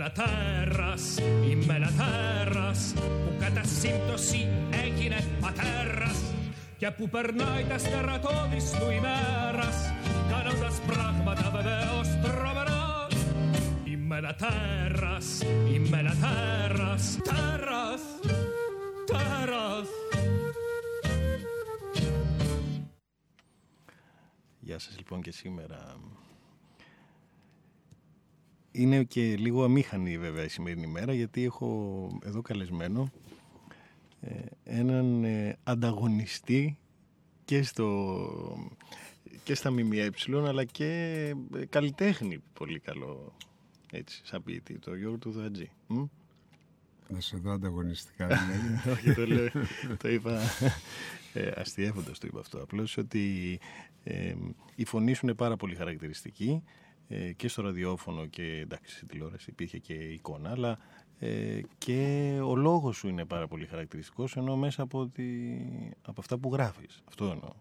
ένα τέρας, είμαι ένα τέρας που κατά σύμπτωση έγινε πατέρας. Και που περνάει τα στερατώδης του ημέρας κάνοντας πράγματα βεβαίως τρομερά Είμαι ένα τέρας, είμαι ένα τέρας, τέρας, τέρας. Γεια σας λοιπόν και σήμερα είναι και λίγο αμήχανη βέβαια η σημερινή μέρα γιατί έχω εδώ καλεσμένο ε, έναν ε, ανταγωνιστή και, στο, και στα ΜΜΕ αλλά και ε, καλλιτέχνη πολύ καλό έτσι σαν ποιητή, το Γιώργο του Δατζή. Να σε δω ανταγωνιστικά δηλαδή. Όχι, το, λέω, το είπα ε, αστείευοντας το είπα αυτό. Απλώς ότι η φωνή σου είναι πάρα πολύ χαρακτηριστική ε, και στο ραδιόφωνο και εντάξει στην τηλεόραση υπήρχε και εικόνα αλλά ε, και ο λόγος σου είναι πάρα πολύ χαρακτηριστικός ενώ μέσα από, τη, από αυτά που γράφεις αυτό εννοώ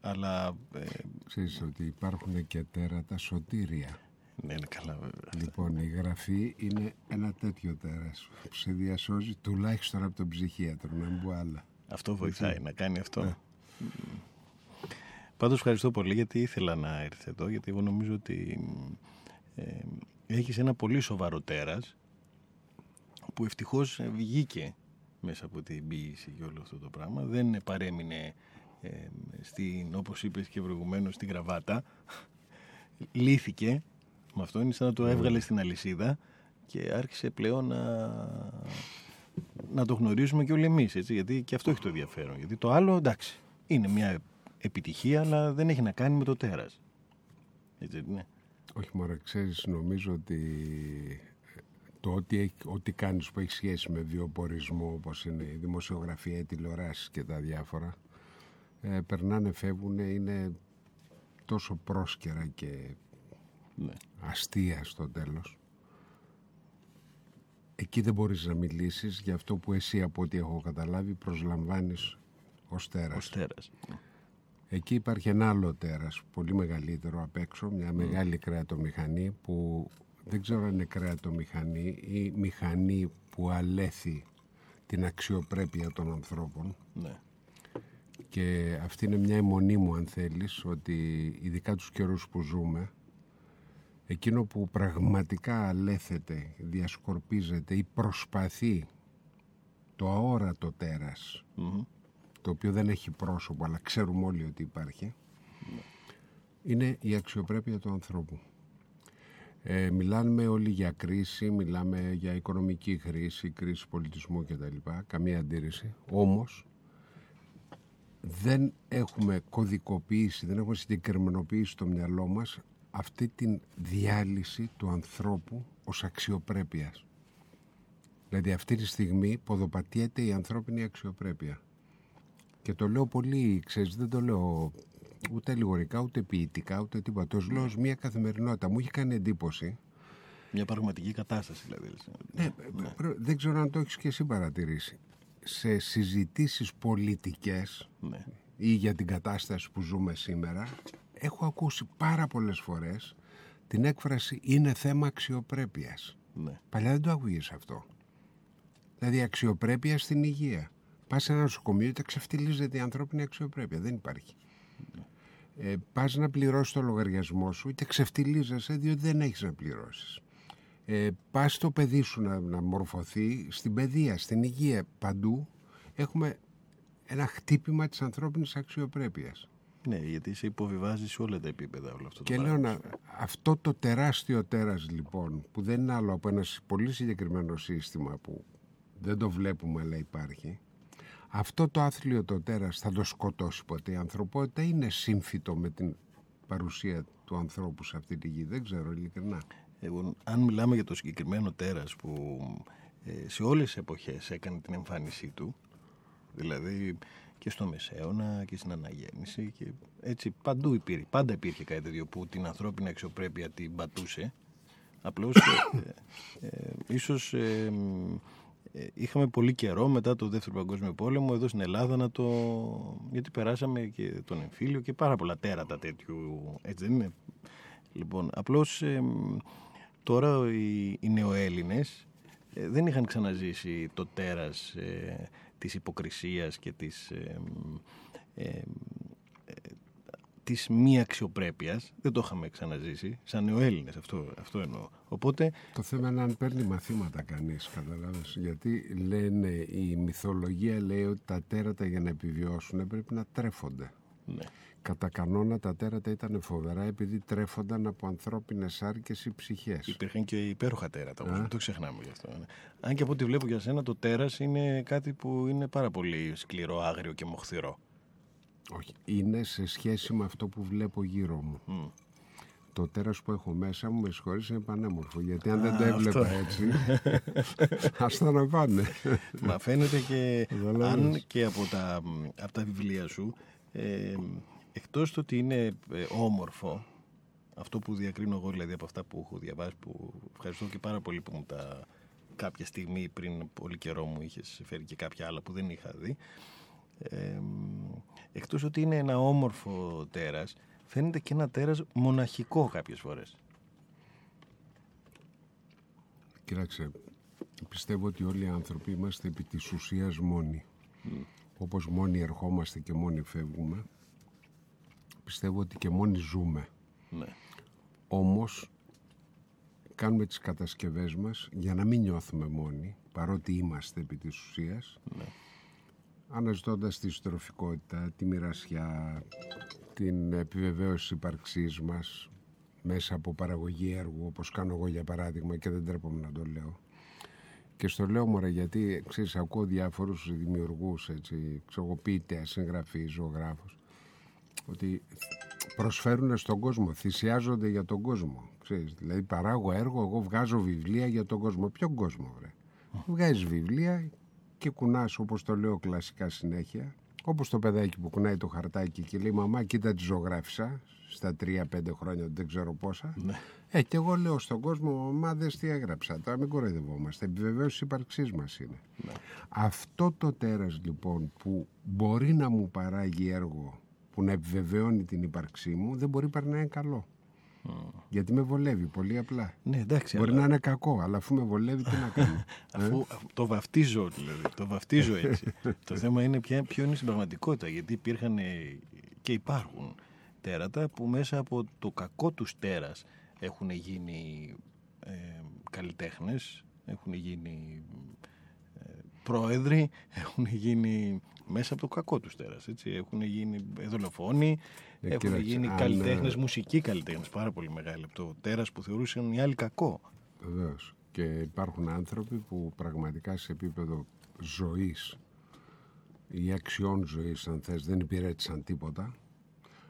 αλλά ε, ξέρεις ότι υπάρχουν και τέρατα σωτήρια ναι, είναι καλά βέβαια. Λοιπόν, η γραφή είναι ένα τέτοιο τέρας που σε διασώζει τουλάχιστον από τον ψυχίατρο, να μην πω άλλα. Αυτό βοηθάει να κάνει αυτό. Ναι. Πάντως ευχαριστώ πολύ γιατί ήθελα να έρθει εδώ γιατί εγώ νομίζω ότι ε, έχεις ένα πολύ σοβαρό τέρας που ευτυχώς βγήκε μέσα από την ποιήση και όλο αυτό το πράγμα. Δεν παρέμεινε ε, στην, όπως είπες και προηγουμένως στην γραβάτα. Λύθηκε με αυτό. Είναι σαν να το έβγαλε στην αλυσίδα και άρχισε πλέον να, να το γνωρίζουμε και όλοι εμείς. Έτσι, γιατί και αυτό έχει το ενδιαφέρον. Γιατί το άλλο εντάξει είναι μια επιτυχία, αλλά δεν έχει να κάνει με το τέρας. Έτσι, ναι. Όχι μόνο, ξέρεις, νομίζω ότι ε, το ότι, ό,τι κάνεις που έχεις σχέση με βιοπορισμό, όπως είναι η δημοσιογραφία, η τηλεοράση και τα διάφορα, ε, περνάνε, φεύγουν, είναι τόσο πρόσκαιρα και ναι. αστεία στο τέλος. Εκεί δεν μπορείς να μιλήσεις για αυτό που εσύ από ό,τι έχω καταλάβει προσλαμβάνεις ως τέρας. Ως τέρας. Ναι. Εκεί υπάρχει ένα άλλο τέρας, πολύ μεγαλύτερο απ' έξω, μια μεγάλη κρεατομηχανή που δεν ξέρω αν είναι κρεατομηχανή ή μηχανή που αλέθει την αξιοπρέπεια των ανθρώπων. Ναι. Και αυτή είναι μια αιμονή μου αν θέλεις, ότι ειδικά τους καιρούς που ζούμε, εκείνο που πραγματικά αλέθεται, διασκορπίζεται ή προσπαθεί το αόρατο το οποίο δεν έχει πρόσωπο αλλά ξέρουμε όλοι ότι υπάρχει είναι η αξιοπρέπεια του ανθρώπου. Ε, μιλάμε όλοι για κρίση, μιλάμε για οικονομική κρίση, κρίση πολιτισμού κτλ. Καμία αντίρρηση. Όμως δεν έχουμε κωδικοποιήσει, δεν έχουμε συγκεκριμενοποιήσει στο μυαλό μας αυτή την διάλυση του ανθρώπου ως αξιοπρέπειας. Δηλαδή αυτή τη στιγμή ποδοπατιέται η ανθρώπινη αξιοπρέπεια. Και το λέω πολύ, ξέρεις, δεν το λέω ούτε λιγορικά, ούτε ποιητικά, ούτε τίποτα. Το λέω ως μια καθημερινότητα. Μου έχει κάνει εντύπωση. Μια πραγματική κατάσταση δηλαδή. Ναι, ναι. δεν ξέρω αν το έχεις και εσύ παρατηρήσει. Σε συζητήσεις πολιτικές ναι. ή για την κατάσταση που ζούμε σήμερα, έχω ακούσει πάρα πολλές φορές την έκφραση «είναι θέμα αξιοπρέπειας». Ναι. Παλιά δεν το άκουγες αυτό. Δηλαδή αξιοπρέπεια στην υγεία. Πας σε ένα νοσοκομείο και ξεφτυλίζεται η ανθρώπινη αξιοπρέπεια. Δεν υπάρχει. Ε, Πας να πληρώσεις το λογαριασμό σου και ξεφτυλίζεσαι διότι δεν έχεις να πληρώσεις. Ε, Πας το παιδί σου να, να μορφωθεί στην παιδεία, στην υγεία, παντού έχουμε ένα χτύπημα της ανθρώπινης αξιοπρέπειας. Ναι, γιατί σε υποβιβάζει σε όλα τα επίπεδα όλο αυτό και το λέω να, αυτό το τεράστιο τέρας λοιπόν που δεν είναι άλλο από ένα πολύ συγκεκριμένο σύστημα που δεν το βλέπουμε αλλά υπάρχει αυτό το άθλιο το τέρας θα το σκοτώσει ποτέ η ανθρωπότητα είναι σύμφυτο με την παρουσία του ανθρώπου σε αυτή τη γη; Δεν ξέρω ειλικρινά. Εγώ, αν μιλάμε για το συγκεκριμένο τέρας που ε, σε όλες τις εποχές έκανε την εμφάνισή του, δηλαδή και στο Μεσαίωνα και στην Αναγέννηση και έτσι παντού υπήρχε, πάντα υπήρχε κάτι τέτοιο που την ανθρώπινη αξιοπρέπεια την πατούσε. Απλώς ε, ε, ε ίσως ε, ε, είχαμε πολύ καιρό μετά το δεύτερο παγκόσμιο πόλεμο εδώ στην Ελλάδα να το... γιατί περάσαμε και τον εμφύλιο και πάρα πολλά τέρατα τέτοιου, έτσι δεν είναι; Λοιπόν, απλώς Τώρα οι, οι νεοέλληνες ε, δεν είχαν ξαναζήσει το τέρας ε, της υποκρισίας και της, ε, ε, της μη αξιοπρέπειας. Δεν το είχαμε ξαναζήσει. Σαν νεοέλληνες αυτό, αυτό εννοώ. Οπότε... Το θέμα είναι αν παίρνει μαθήματα κανείς, καταλάβες. Γιατί λένε, η μυθολογία λέει ότι τα τέρατα για να επιβιώσουν πρέπει να τρέφονται. Ναι. Κατά κανόνα τα τέρατα ήταν φοβερά επειδή τρέφονταν από ανθρώπινες άρκες ή ψυχές. Υπήρχαν και υπέροχα τέρατα, όμως. Δεν το ξεχνάμε γι' αυτό. Ναι. Αν και από ό,τι βλέπω για σένα, το τέρας είναι κάτι που είναι πάρα πολύ σκληρό, άγριο και μοχθηρό. Όχι. Είναι σε σχέση με αυτό που βλέπω γύρω μου. Το τέρας που έχω μέσα μου, με συγχωρείς, είναι πανέμορφο. Γιατί αν δεν το έβλεπα έτσι, ας να πάνε. Μα φαίνεται και, αν και από τα, από τα βιβλία σου, ε, εκτός το ότι είναι ε, όμορφο, αυτό που διακρίνω εγώ δηλαδή από αυτά που έχω διαβάσει, που ευχαριστώ και πάρα πολύ που μου τα κάποια στιγμή πριν πολύ καιρό μου είχες φέρει και κάποια άλλα που δεν είχα δει, ε, εκτός ότι είναι ένα όμορφο τέρας, φαίνεται και ένα τέρας μοναχικό κάποιες φορές. Κοίταξε, πιστεύω ότι όλοι οι άνθρωποι είμαστε επί της ουσίας μόνοι. Όπως μόνοι ερχόμαστε και μόνοι φεύγουμε, πιστεύω ότι και μόνοι ζούμε. Ναι. Όμως κάνουμε τις κατασκευές μας για να μην νιώθουμε μόνοι, παρότι είμαστε επί της ουσίας, Ναι. Αναζητώντας τη στροφικότητα, τη μοιρασιά, την επιβεβαίωση ύπαρξής μας μέσα από παραγωγή έργου, όπως κάνω εγώ για παράδειγμα και δεν τρέπομαι να το λέω. Και στο λέω μωρέ γιατί, ξέρεις, ακούω διάφορους δημιουργούς, έτσι, ξέρω εγώ, ποιητές, συγγραφείς, ζωγράφους, ότι προσφέρουν στον κόσμο, θυσιάζονται για τον κόσμο. Ξέρεις, δηλαδή παράγω έργο, εγώ βγάζω βιβλία για τον κόσμο. Ποιον κόσμο, βρε; Βγάζεις βιβλία και κουνάς, όπως το λέω κλασικά συνέχεια, όπως το παιδάκι που κουνάει το χαρτάκι και λέει «Μαμά, κοίτα τη ζωγράφισα στα τρία-πέντε χρόνια, δεν ξέρω πόσα». Ναι. Ε, και εγώ λέω στον κόσμο, «Μαμά, δες τι έγραψα». Τώρα μην κοροϊδευόμαστε. Επιβεβαίωσης ύπαρξής μας είναι. Αυτό το τέρας λοιπόν που μπορεί να μου παράγει έργο που να επιβεβαιώνει την ύπαρξή μου, δεν μπορεί παρά να είναι καλό. Γιατί με βολεύει, πολύ απλά. Ναι, εντάξει. Μπορεί αλλά να είναι κακό, αλλά αφού με βολεύει, τι να κάνω. Αφού, αφού το βαφτίζω δηλαδή, το βαφτίζω έτσι. το θέμα είναι ποια, ποιο είναι η συμπραγματικότητα, γιατί υπήρχαν ε, και υπάρχουν τέρατα που μέσα από το κακό τους τέρας έχουν γίνει ε, καλλιτέχνες, έχουν γίνει ε, πρόεδροι, έχουν γίνει μέσα από το κακό τους τέρας, έτσι. Έχουν γίνει δολοφόνοι, Ε, έχουν κοίταξε, γίνει αν, καλλιτέχνες, ε, μουσικοί καλλιτέχνες, πάρα πολύ μεγάλοι από το τέρας που θεωρούσαν οι άλλοι κακό. Βεβαίως. Και υπάρχουν άνθρωποι που πραγματικά σε επίπεδο ζωής ή αξιών ζωής, αν θες, δεν υπηρέτησαν τίποτα,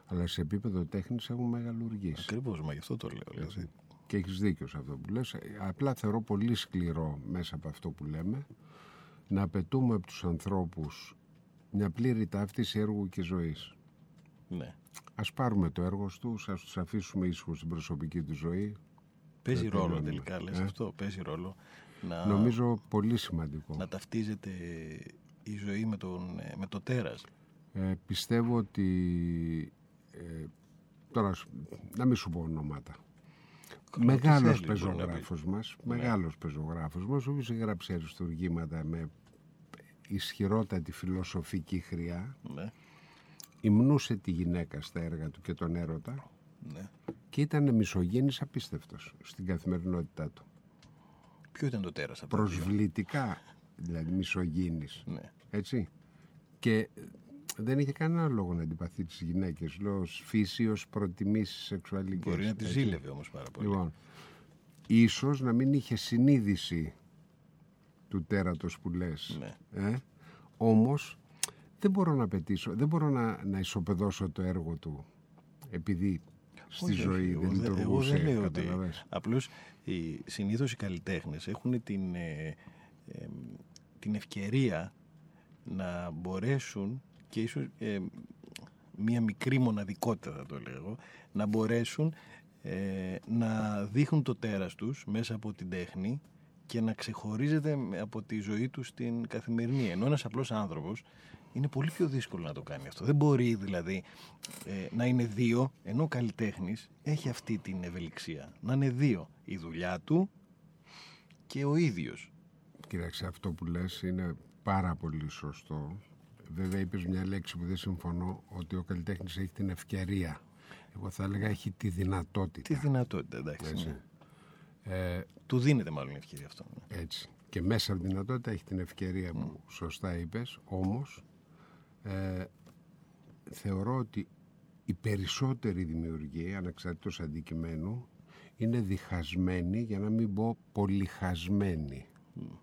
αλλά σε επίπεδο τέχνης έχουν μεγαλουργήσει. Ακριβώς, μα γι' αυτό το λέω. Δηλαδή. Και έχεις δίκιο σε αυτό που λες. Απλά θεωρώ πολύ σκληρό μέσα από αυτό που λέμε να απαιτούμε από τους ανθρώπους μια πλήρη ταύτιση έργου και ζωής. Ναι. Ας πάρουμε το έργο τους, ας τους αφήσουμε ήσυχους στην προσωπική τους ζωή. Παίζει Δεν ρόλο τελειώνουμε. τελικά, λες Ε. αυτό. Παίζει ρόλο να, Νομίζω πολύ σημαντικό. να ταυτίζεται η ζωή με, τον, ε, με το τέρας. Ε, πιστεύω ότι ε, τώρα σ- να μην σου πω ονόματα μεγάλος θέλεις, μπορεί να πεζογράφος μας μεγάλος πεζογράφος μας ο οποίος έγραψε αριστουργήματα με ισχυρότατη φιλοσοφική χρειά Ναι, υμνούσε τη γυναίκα στα έργα του και τον έρωτα ναι. και ήταν μισογένης απίστευτος στην καθημερινότητά του Ποιο ήταν το τέρας από τα δύο; προσβλητικά δηλαδή μισογίνης Ναι. Έτσι. Και ε, δεν είχε κανένα λόγο να αντιπαθεί τις γυναίκες. Λέω φύση ως προτιμήσεις σεξουαλικές. Μπορεί να τη έτσι. ζήλευε όμως πάρα πολύ. Λοιπόν, ίσως να μην είχε συνείδηση του τέρατος που λες. Ναι. Ε; Όμως δεν μπορώ να πετήσω, δεν μπορώ να, να ισοπεδώσω το έργο του επειδή στη Όχι, όχι, ζωή εγώ δεν δεν- Εγώ λειτουργούσε. δεν λέω ότι. καταλαβες. Απλώς οι, συνήθως οι καλλιτέχνες έχουν την, ε, ε, την ευκαιρία να μπορέσουν και ίσως ε, μία μικρή μοναδικότητα θα το λέγω να μπορέσουν ε, να δείχνουν το τέρας τους μέσα από την τέχνη και να ξεχωρίζεται από τη ζωή του στην καθημερινή. Ενώ ένας απλός άνθρωπος είναι πολύ πιο δύσκολο να το κάνει αυτό. Δεν μπορεί δηλαδή ε, να είναι δύο, ενώ ο καλλιτέχνης έχει αυτή την ευελιξία. Να είναι δύο. Η δουλειά του και ο ίδιος. Κοίταξε, αυτό που λες είναι πάρα πολύ σωστό. Βέβαια είπες μια λέξη που δεν συμφωνώ, ότι ο καλλιτέχνης έχει την ευκαιρία. Εγώ θα έλεγα έχει τη δυνατότητα. Τη δυνατότητα, εντάξει. Έτσι. ναι. Ε, Του δίνεται μάλλον η ευκαιρία αυτό. ναι. έτσι. Και μέσα από τη δυνατότητα έχει την ευκαιρία που σωστά είπες, όμως ε, θεωρώ ότι η περισσότερη δημιουργία, ανεξαρτήτως αντικειμένου, είναι διχασμένη, για να μην πω πολυχασμένη.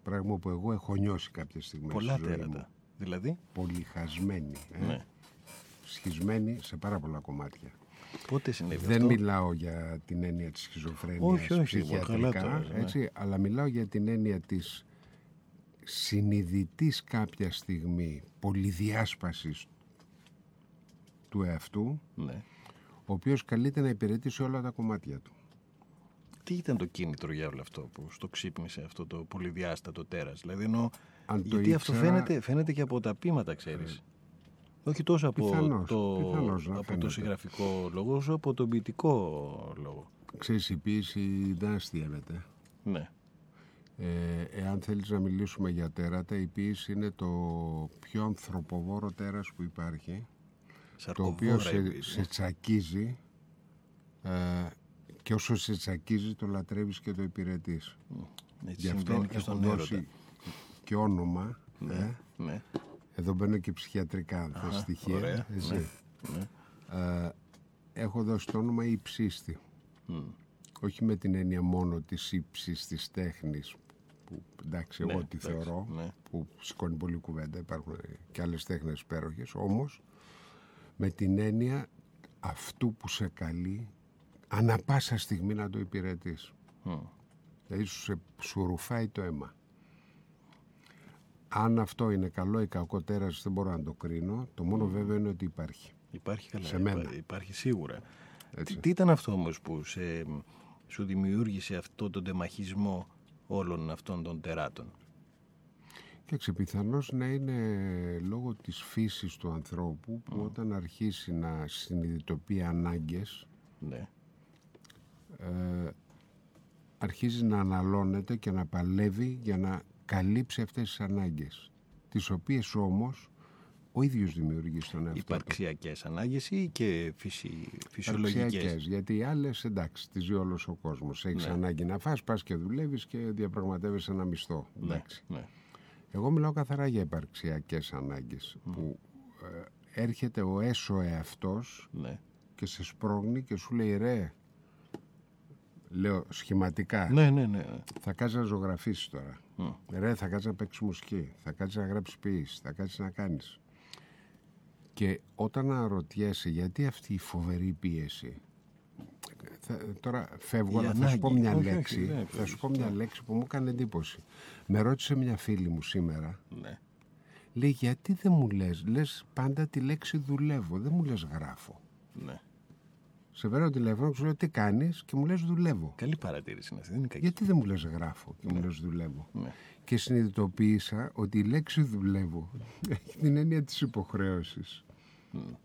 Πράγμα που εγώ έχω νιώσει κάποια στιγμή Πολλά στη ζωή μου. τέρατα. Δηλαδή, Πολυχασμένη. Ε; Ναι. Σχισμένη σε πάρα πολλά κομμάτια. Πότε συνέβη Δεν αυτό; μιλάω για την έννοια της σχιζοφρένειας Όχι, όχι, ψυχιατρικά, καλά τώρα, ναι. έτσι, αλλά μιλάω για την έννοια της συνειδητής κάποια στιγμή πολυδιάσπασης του εαυτού, Ναι. ο οποίος καλείται να υπηρετήσει όλα τα κομμάτια του. Τι ήταν το κίνητρο για όλο αυτό που στο ξύπνησε αυτό το πολυδιάστατο τέρας; Δηλαδή ενώ, Αν το γιατί αυτό ήξερα- φαίνεται, φαίνεται και από τα πείματα, ξέρεις. Όχι τόσο από, Πιθανώς, το, πιθανώς να από το φαίνεται. συγγραφικό λόγο, όσο από τον ποιητικό λόγο. Ξέρεις, η ποίηση δεν αστείευεται. Ναι. Ε, εάν θέλεις να μιλήσουμε για τέρατα, η ποίηση είναι το πιο ανθρωποβόρο τέρας που υπάρχει. το οποίο Σαρκοβόρα σε, επίσης. σε τσακίζει ε, και όσο σε τσακίζει το λατρεύεις και το υπηρετείς. Έτσι Γι' αυτό συμβαίνει και έχω στον δώσει έρωτα. και όνομα. ε. Ναι. Ναι. Εδώ μπαίνω και ψυχιατρικά αν θες στοιχεία. ωραία, έτσι. ναι, Ε, έχω δώσει το όνομα υψίστη. Όχι με την έννοια μόνο της ύψης της τέχνης που εντάξει Ναι, εγώ τη εντάξει, θεωρώ ναι. που σηκώνει πολύ κουβέντα υπάρχουν και άλλες τέχνες υπέροχες όμως με την έννοια αυτού που σε καλεί ανα πάσα στιγμή να το υπηρετείς δηλαδή σου, σε, σου ρουφάει το αίμα αν αυτό είναι καλό ή κακό τέρας δεν μπορώ να το κρίνω το μόνο βέβαιο είναι ότι υπάρχει Υπάρχει καλά. Σε μένα. υπά- Υπάρχει σίγουρα. Έτσι. Τι, τι ήταν αυτό όμως που σε, σου δημιούργησε αυτό τον τεμαχισμό όλων αυτών των τεράτων; Και πιθανώς να είναι λόγω της φύσης του ανθρώπου που όταν αρχίσει να συνειδητοποιεί ανάγκες Ναι. ε, αρχίζει να αναλώνεται και να παλεύει για να καλύψει αυτές τις ανάγκες τις οποίες όμως ο ίδιος δημιουργεί στον εαυτό του. Υπαρξιακές ανάγκες ή και φυσι, φυσιολογικές; Υπαρξιακές, γιατί οι άλλες εντάξει τις ζει όλος ο κόσμος έχεις Ναι. ανάγκη να φας, πας και δουλεύεις και διαπραγματεύεσαι ένα μισθό Ναι, εντάξει. ναι. Εγώ μιλάω καθαρά για υπαρξιακές ανάγκες που ε, έρχεται ο έσω εαυτός ναι. και σε σπρώχνει και σου λέει ρε λέω σχηματικά Ναι, ναι, ναι. θα κάτσεις να ζωγραφίσεις τώρα ρε θα κάτσεις να παίξεις μουσική θα κάτσεις να γράψεις ποίηση θα κάτσεις να κάνεις και όταν αναρωτιέσαι γιατί αυτή η φοβερή πίεση θα, τώρα φεύγω Η αλλά θα σου πω ανάγκη. μια Όχι, όχι, λέξη ναι, θα σου πω μια λέξη που μου έκανε εντύπωση με ρώτησε μια φίλη μου σήμερα ναι. Λέει γιατί δεν μου λες, λες πάντα τη λέξη δουλεύω, δεν μου λες γράφω. ναι. Σε παίρνω τηλέφωνο και σου λέω τι κάνεις και μου λες δουλεύω. Καλή παρατήρηση είναι αυτή. Δεν είναι κακή. Γιατί δεν μου λες γράφω και μου λες δουλεύω. Ναι. Και συνειδητοποίησα ότι η λέξη δουλεύω έχει την έννοια της υποχρέωσης.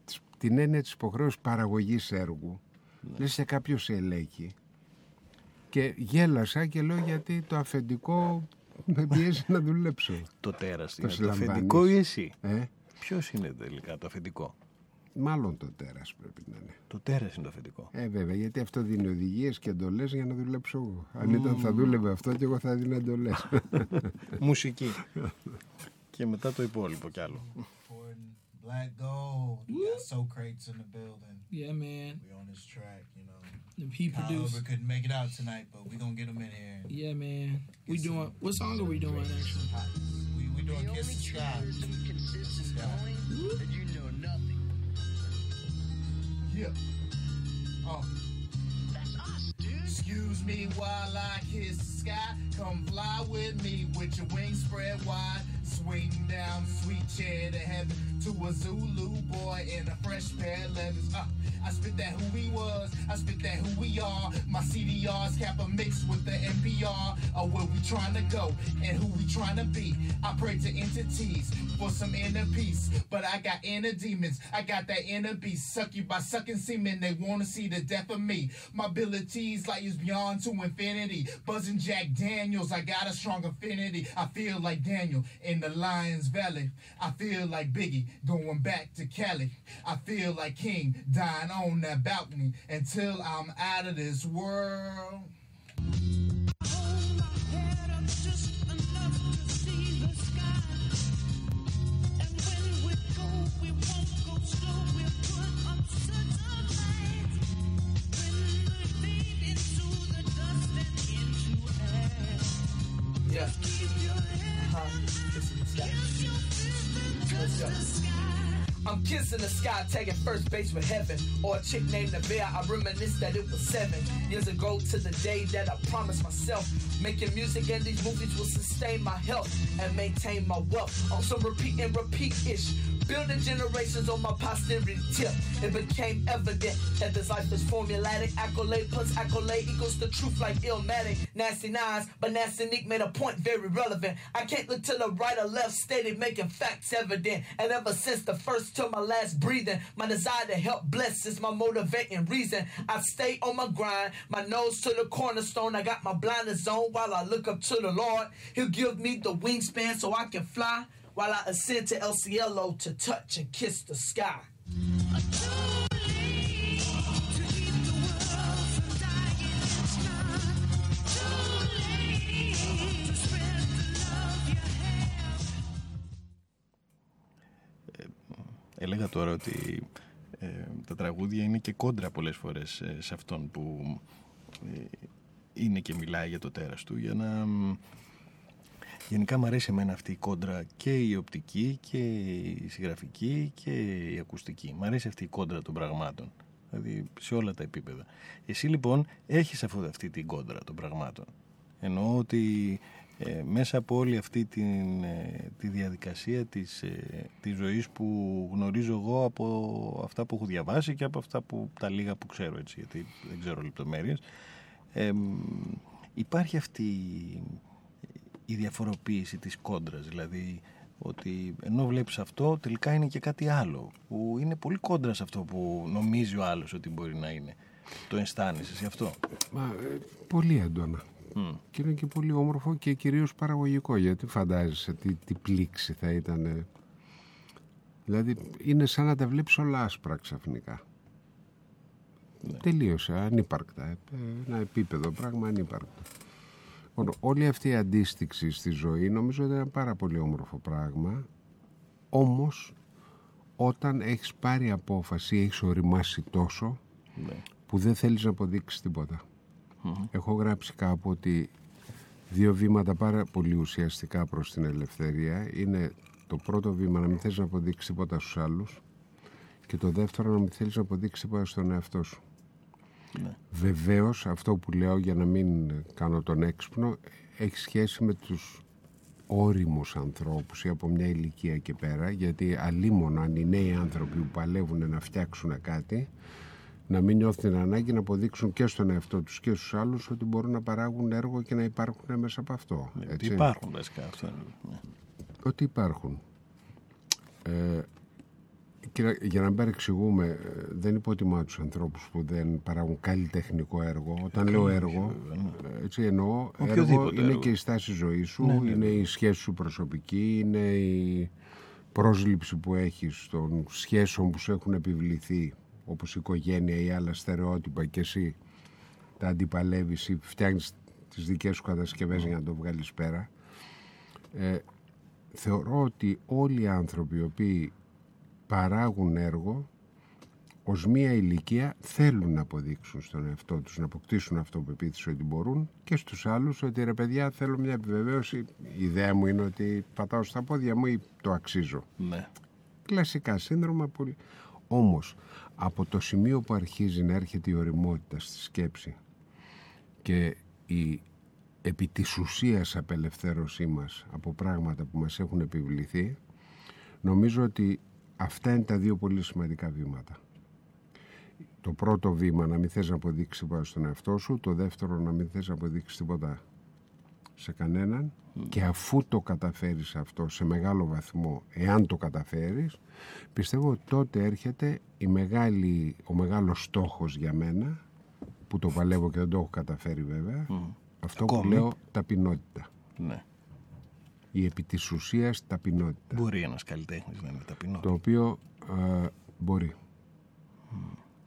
Της- Την έννοια της υποχρέωσης παραγωγής έργου. Λες σε κάποιος σε ελέγχει. Και γέλασα και λέω γιατί το αφεντικό με πιέζει να δουλέψω. Το τέρας Το είναι το συλλαμβάνεις. αφεντικό ή εσύ; Ε, Ποιος είναι τελικά το αφεντικό; Μάλλον το τέρας πρέπει να είναι. Το τέρας είναι το αφεντικό. Ε, βέβαια, γιατί αυτό δίνει οδηγίε και εντολέ για να δουλέψω εγώ. Αν ήταν θα δούλευε αυτό και εγώ θα έδινα εντολέ. Μουσική. Και μετά το υπόλοιπο κι άλλο. Important black gold. We got Socrates in the building. Yeah, man. We on this track, you know. If he Kyle produced. Uber couldn't make it out tonight, but we gonna get him in here. Yeah, man. We doing. What song are we doing actually? We we doing Kiss the Sky. Kiss the Sky. Yeah. Oh. Excuse me while I kiss the sky. Come fly with me with your wings spread wide. Swing down, sweet chair to heaven. To a Zulu boy in a fresh pair of leathers. Uh, I spit that who he was, I spit that who we are. My CDRs cap a mix with the NPR of where we trying to go and who we trying to be. I pray to entities for some inner peace, but I got inner demons. I got that inner beast. Suck you by sucking semen. They want to see the death of me. My abilities like is beyond to infinity. Buzzing Jack Daniels, I got a strong affinity. I feel like Daniel in the Lions Valley. I feel like Biggie going back to Cali. I feel like King dying on that balcony until I'm out of this world. Hold my head up just I'm kissing the sky, taking first base with heaven. Or a chick named Nevaeh, I reminisce that it was seven years ago to the day that I promised myself. Making music and these movies will sustain my health and maintain my wealth. Some repeat and repeat ish. Building generations on my posterity tip. It became evident that this life is formulatic. Accolade plus accolade equals the truth like illmatic. Nasty nines, but Nasty Nick made a point very relevant. I can't look to the right or left, steady making facts evident. And ever since the first to my last breathing, my desire to help bless is my motivating reason. I stay on my grind, my nose to the cornerstone. I got my blinders on while I look up to the Lord. He'll give me the wingspan so I can fly. While I ascend to El Cielo to touch and kiss the sky. Έλεγα τώρα ότι ε, τα τραγούδια είναι και κόντρα πολλές φορές ε, σε αυτόν που ε, είναι και μιλάει για το τέρας του για να... μ, Γενικά μου αρέσει εμένα αυτή η κόντρα και η οπτική και η συγγραφική και η ακουστική. Μ' αρέσει αυτή η κόντρα των πραγμάτων. Δηλαδή σε όλα τα επίπεδα. Εσύ λοιπόν έχεις αυτό, αυτή την κόντρα των πραγμάτων. Εννοώ ότι ε, μέσα από όλη αυτή την, ε, τη διαδικασία της, ε, της ζωής που γνωρίζω εγώ από αυτά που έχω διαβάσει και από αυτά που τα λίγα που ξέρω έτσι γιατί δεν ξέρω λεπτομέρειες ε, μ, υπάρχει αυτή η διαφοροποίηση της κόντρας δηλαδή ότι ενώ βλέπεις αυτό τελικά είναι και κάτι άλλο που είναι πολύ κόντρα σε αυτό που νομίζει ο άλλος ότι μπορεί να είναι το αισθάνεσαι σε αυτό; Μα, ε, πολύ έντονα. Και είναι και πολύ όμορφο και κυρίως παραγωγικό γιατί φαντάζεσαι τι, τι πλήξη θα ήταν. ε. Δηλαδή είναι σαν να τα βλέπεις όλα άσπρα ξαφνικά. Τελείωσε, ανύπαρκτα. ε, Ένα επίπεδο πράγμα ανύπαρκτο. Λοιπόν, όλη αυτή η αντίστοιξη στη ζωή νομίζω ότι είναι ένα πάρα πολύ όμορφο πράγμα. Όμως όταν έχεις πάρει απόφαση, έχεις οριμάσει τόσο ναι. που δεν θέλεις να αποδείξεις τίποτα. Έχω γράψει κάπου ότι δύο βήματα πάρα πολύ ουσιαστικά προς την ελευθερία είναι το πρώτο βήμα να μην θέλεις να αποδείξεις τίποτα στους άλλους και το δεύτερο να μην θέλεις να αποδείξεις τίποτα στον εαυτό σου. Ναι. Βεβαίως αυτό που λέω για να μην κάνω τον έξυπνο έχει σχέση με τους όριμους ανθρώπους ή από μια ηλικία και πέρα γιατί αλίμονο αν οι νέοι άνθρωποι που παλεύουν να φτιάξουν κάτι να μην νιώθουν την ανάγκη να αποδείξουν και στον εαυτό τους και στους άλλους ότι μπορούν να παράγουν έργο και να υπάρχουν μέσα από αυτό. Ναι, ότι έτσι. υπάρχουν βασικά αυτό είναι, ναι. Ότι υπάρχουν. Ε, και να- για να μην παρεξηγούμε, ε, δεν υποτιμάω τους ανθρώπους που δεν παράγουν καλλιτεχνικό έργο. Όταν λέω έργο, ε, έτσι εννοώ, έργο Οποιοδήποτε είναι έργο. και η στάση ζωής σου, Ναι, ναι, είναι η σχέση σου προσωπική, είναι η πρόσληψη που έχεις των σχέσεων που σου έχουν επιβληθεί, όπως η οικογένεια ή άλλα στερεότυπα και εσύ τα αντιπαλεύεις ή φτιάχνεις τις δικές σου κατασκευές για να το βγάλεις πέρα. Ε, θεωρώ ότι όλοι οι άνθρωποι οι οποίοι παράγουν έργο ως μία ηλικία θέλουν να αποδείξουν στον εαυτό τους, να αποκτήσουν αυτοπεποίθηση ότι μπορούν και στους άλλους ότι ρε παιδιά θέλω μια επιβεβαίωση. Η ιδέα μου είναι ότι πατάω στα πόδια μου ή το αξίζω. ναι. Κλασικά σύνδρομα πολύ. Όμως από το σημείο που αρχίζει να έρχεται η οριμότητα στη σκέψη και η επί της ουσίας απελευθέρωσή μας από πράγματα που μας έχουν επιβληθεί νομίζω ότι αυτά είναι τα δύο πολύ σημαντικά βήματα. Το πρώτο βήμα να μην θες να αποδείξεις τίποτα στον εαυτό σου, το δεύτερο να μην θες να αποδείξεις τίποτα σε κανέναν και αφού το καταφέρεις αυτό σε μεγάλο βαθμό, εάν το καταφέρεις, πιστεύω ότι τότε έρχεται η μεγάλη, ο μεγάλος στόχος για μένα, που το παλεύω και δεν το έχω καταφέρει βέβαια, αυτό που Ακόμη. λέω ταπεινότητα. Ναι. Η επί της ουσίας ταπεινότητα. Μπορεί ένας καλλιτέχνης να είναι ταπεινός. Το οποίο ε, μπορεί.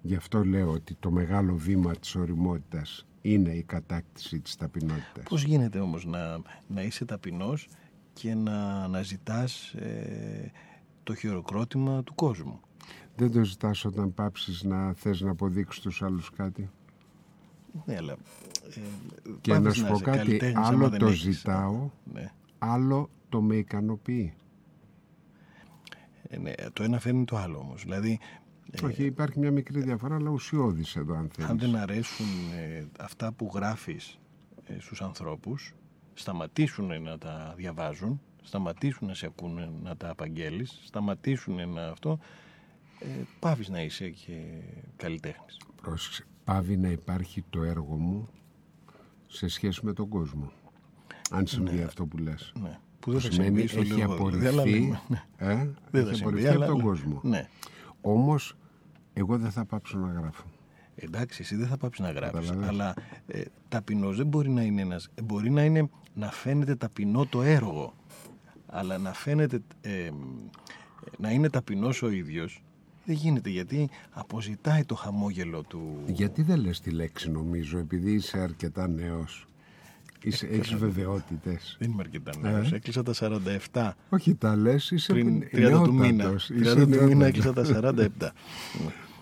Γι' αυτό λέω ότι το μεγάλο βήμα της οριμότητας είναι η κατάκτηση της ταπεινότητας. Πώς γίνεται όμως να, να είσαι ταπεινός και να αναζητάς ε, το χειροκρότημα του κόσμου; Δεν το ζητάς όταν πάψεις να θες να αποδείξεις τους άλλους κάτι; Ναι, αλλά... Ε, Και πάβεις να σου πω είσαι κάτι, καλλιτέχνης άμα άλλο δεν το έχεις. ζητάω, Ναι. Άλλο το με ικανοποιεί. Ε, ναι, το ένα φέρνει το άλλο όμως. Δηλαδή, ε, Όχι, υπάρχει μια μικρή διαφορά, αλλά ουσιώδης εδώ αν θέλεις. αν δεν αρέσουν ε, αυτά που γράφεις ε, στους ανθρώπους, σταματήσουν να τα διαβάζουν, σταματήσουν να σε ακούνε να τα απαγγέλεις, σταματήσουν να αυτό, ε, πάβεις να είσαι και καλλιτέχνης. Πρόσεξε, πάβει να υπάρχει το έργο μου σε σχέση με τον κόσμο. Αν συμβεί αυτό που λες. Ναι. Που δεν θα σημαίνει συμβεί στο έχει λίγο, δηλαδή, αλλά απορριφθεί, λέμε, ναι. ε, Δεν θα έχει συμβεί, απορριφθεί αλλά- από τον κόσμο. Ναι. Όμως, εγώ δεν θα πάψω να γράφω. Εντάξει, εσύ δεν θα πάψεις να γράψεις, Καταλαβαίνεις. αλλά ε, ταπεινός δεν μπορεί να είναι ένας... ε, Μπορεί να είναι να φαίνεται ταπεινό το έργο, αλλά να φαίνεται... ε, να είναι ταπεινός ο ίδιος, δεν γίνεται, γιατί αποζητάει το χαμόγελο του... Γιατί δεν λες τη λέξη νομίζω, επειδή είσαι αρκετά νέος. Είσαι, έχεις βεβαιότητες. Δεν είμαι αρκετά Ε. νέος, έκλεισα τα 47. Όχι, τα λες, είσαι Πριν πι- 30 του μήνα. νεότατος, 30 είσαι του μήνα νεότατος. έκλεισα τα 47.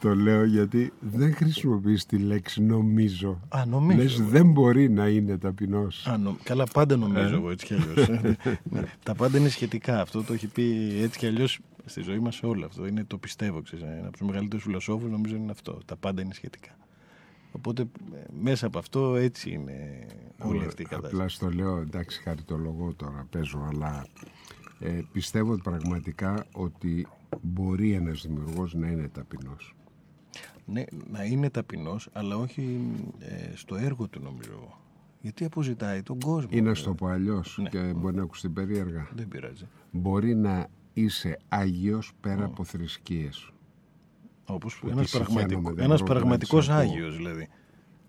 Το λέω γιατί δεν χρησιμοποιείς τη λέξη νομίζω. Α, νομίζω. Λες δεν μπορεί να είναι ταπεινός. Α, νο- Καλά, πάντα νομίζω Ε. εγώ έτσι κι αλλιώς. Τα πάντα είναι σχετικά. Αυτό το έχει πει έτσι κι αλλιώς στη ζωή μας όλο αυτό. Είναι το πιστεύω. Ξέρεις, ένα από τους μεγαλύτερους φιλοσόφους νομίζω είναι αυτό. Τα πάντα είναι σχετικά. Οπότε ε, μέσα από αυτό έτσι είναι όλη αυτή η κατάσταση. Απλά στο λέω, εντάξει, χαριτολογώ τώρα, παίζω, αλλά ε, πιστεύω ότι πραγματικά ότι μπορεί ένας δημιουργός να είναι ταπεινός. Ναι, να είναι ταπεινός, αλλά όχι ε, στο έργο του νομίζω εγώ. Γιατί αποζητάει τον κόσμο. Ή να ε, στο πω αλλιώς Ναι. και μπορεί να ακουστεί περίεργα. Δεν πειράζει. Μπορεί να είσαι Άγιος πέρα από θρησκείες. Όπω Ότι ένας συχαίνομαι, πραγματικό, δεν ένας μπορώ να πραγματικός τις ακούω. Άγιος δηλαδή.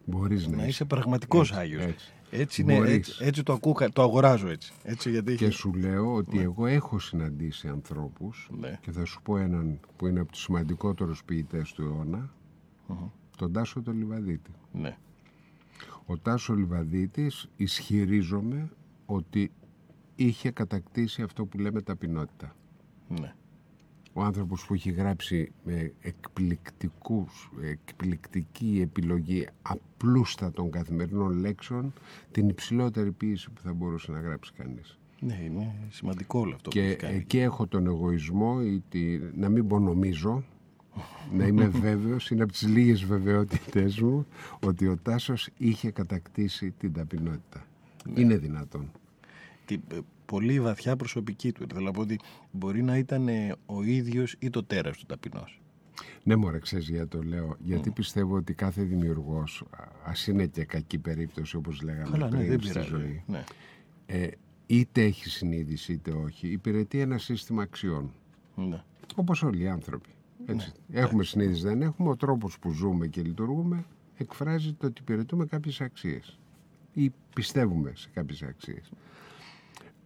Μπορείς να, Να είσαι. είσαι πραγματικός Έτσι, Άγιος. έτσι. Έτσι, είναι, Μπορείς. έτσι, έτσι το, ακούω, το αγοράζω έτσι. έτσι γιατί Και έχει... σου λέω ότι εγώ έχω συναντήσει ανθρώπους Ναι. και θα σου πω έναν που είναι από τους σημαντικότερους ποιητές του αιωνα τον Τάσο τον Λιβαδίτη. Ναι. Ο Τάσο Λιβαδίτης ισχυρίζομαι ότι είχε κατακτήσει αυτό που λέμε ταπεινότητα. ναι. Ο άνθρωπος που έχει γράψει με εκπληκτικούς, εκπληκτική επιλογή απλούστατων καθημερινών λέξεων την υψηλότερη ποίηση που θα μπορούσε να γράψει κανείς. ναι, είναι σημαντικό όλο αυτό που Και έχει κάνει. εκεί έχω τον εγωισμό, ή τη, να μην πω νομίζω, να είμαι βέβαιος, είναι από τις λίγες βεβαιότητες μου, ότι ο Τάσος είχε κατακτήσει την ταπεινότητα. Ναι. Είναι δυνατόν. Τη, ε, πολύ βαθιά προσωπική του. Θέλω να πω ότι μπορεί να ήταν ε, ο ίδιος ή το τέρας του ταπεινός. Ναι, μωρέ, ξέρεις γιατί το λέω. Γιατί πιστεύω ότι κάθε δημιουργός, α- ας είναι και κακή περίπτωση όπως λέγαμε Καλά, ναι, πριν δεν στη πειράζει. ζωή, Ναι. ε, είτε έχει συνείδηση είτε όχι, υπηρετεί ένα σύστημα αξιών. Ναι. Όπως όλοι οι άνθρωποι. Έτσι. Έχουμε συνείδηση, δεν έχουμε. Ο τρόπος που ζούμε και λειτουργούμε εκφράζει το ότι υπηρετούμε κάποιες αξίες ή πιστεύουμε σε κάποιες αξίες.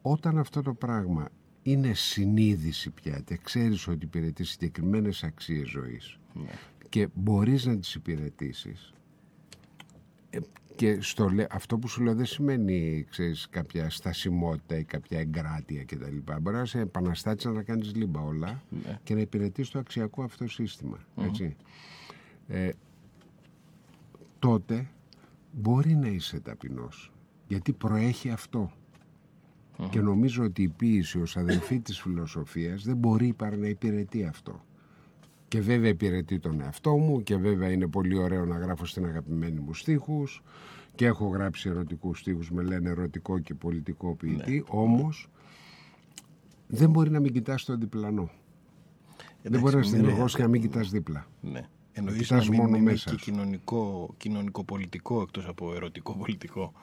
Όταν αυτό το πράγμα είναι συνείδηση πια και ξέρεις ότι υπηρετείς συγκεκριμένες αξίες ζωής και μπορείς να τις υπηρετήσεις ε, και στο, λέ- αυτό που σου λέω δεν σημαίνει ξέρεις, κάποια στασιμότητα ή κάποια εγκράτεια κτλ. Μπορεί να σε επαναστάτης να τα κάνεις λίμπα όλα και να υπηρετείς το αξιακό αυτό σύστημα. Έτσι. Ε, τότε μπορεί να είσαι ταπεινός γιατί προέχει αυτό. Και νομίζω ότι η ποίηση ως αδελφή της φιλοσοφίας δεν μπορεί παρά να υπηρετεί αυτό. Και βέβαια υπηρετεί τον εαυτό μου και βέβαια είναι πολύ ωραίο να γράφω στην αγαπημένη μου στίχους και έχω γράψει ερωτικούς στίχους, με λένε ερωτικό και πολιτικό ποιητή, όμως δεν μπορεί να μην κοιτάς τον διπλανό. Δεν μπορεί να είσαι μην- δημιουργό και να μην κοιτάς δίπλα. Ναι. Εννοείς να κοιτάς μην μόνο είναι μέσα και σου. κοινωνικό, κοινωνικοπολιτικό εκτός από ερωτικό πολιτικό.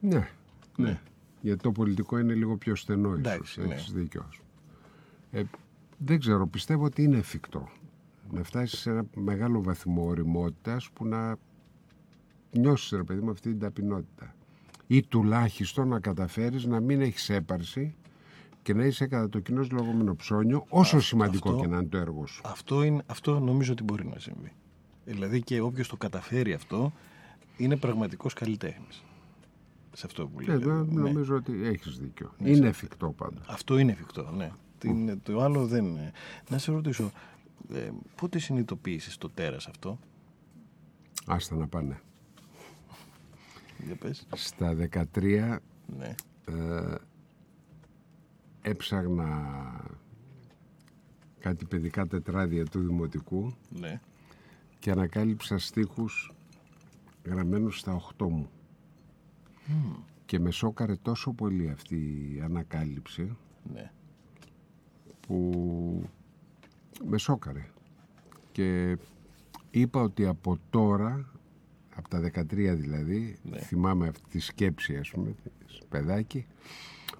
Ναι, ναι. Γιατί το πολιτικό είναι λίγο πιο στενό ίσως. Εντάξει, ναι. Έχεις δίκιο. Ε, δεν ξέρω, πιστεύω ότι είναι εφικτό. Να φτάσεις σε ένα μεγάλο βαθμό οριμότητας που να νιώσεις ρε παιδί με αυτή την ταπεινότητα. Ή τουλάχιστον να καταφέρεις να μην έχεις έπαρση και να είσαι κατά το κοινός λεγόμενο ψώνιο, όσο σημαντικό αυτό- και να είναι το έργο σου. Αυτό, είναι, αυτό νομίζω ότι μπορεί να συμβεί. Δηλαδή και όποιος το καταφέρει αυτό είναι πραγματικός καλλιτέχνης. Σε αυτό που λέτε. Ε, Ναι. νομίζω ότι έχεις δίκιο. Ναι, είναι σε- εφικτό πάντως. Αυτό είναι εφικτό, ναι. Την- το άλλο δεν είναι. Να σε ρωτήσω, ε, πότε συνειδητοποίησες το τέρας αυτό, Άστα να πάνε. για πες. Στα 13 Ναι. έψαγνα κάτι παιδικά τετράδια του Δημοτικού ναι. και ανακάλυψα στίχους γραμμένους στα 8 μου. Και με σόκαρε τόσο πολύ αυτή η ανακάλυψη ναι. που με σόκαρε. Και είπα ότι από τώρα, από τα 13 δηλαδή, Ναι. θυμάμαι αυτή τη σκέψη ας πούμε, της παιδάκι,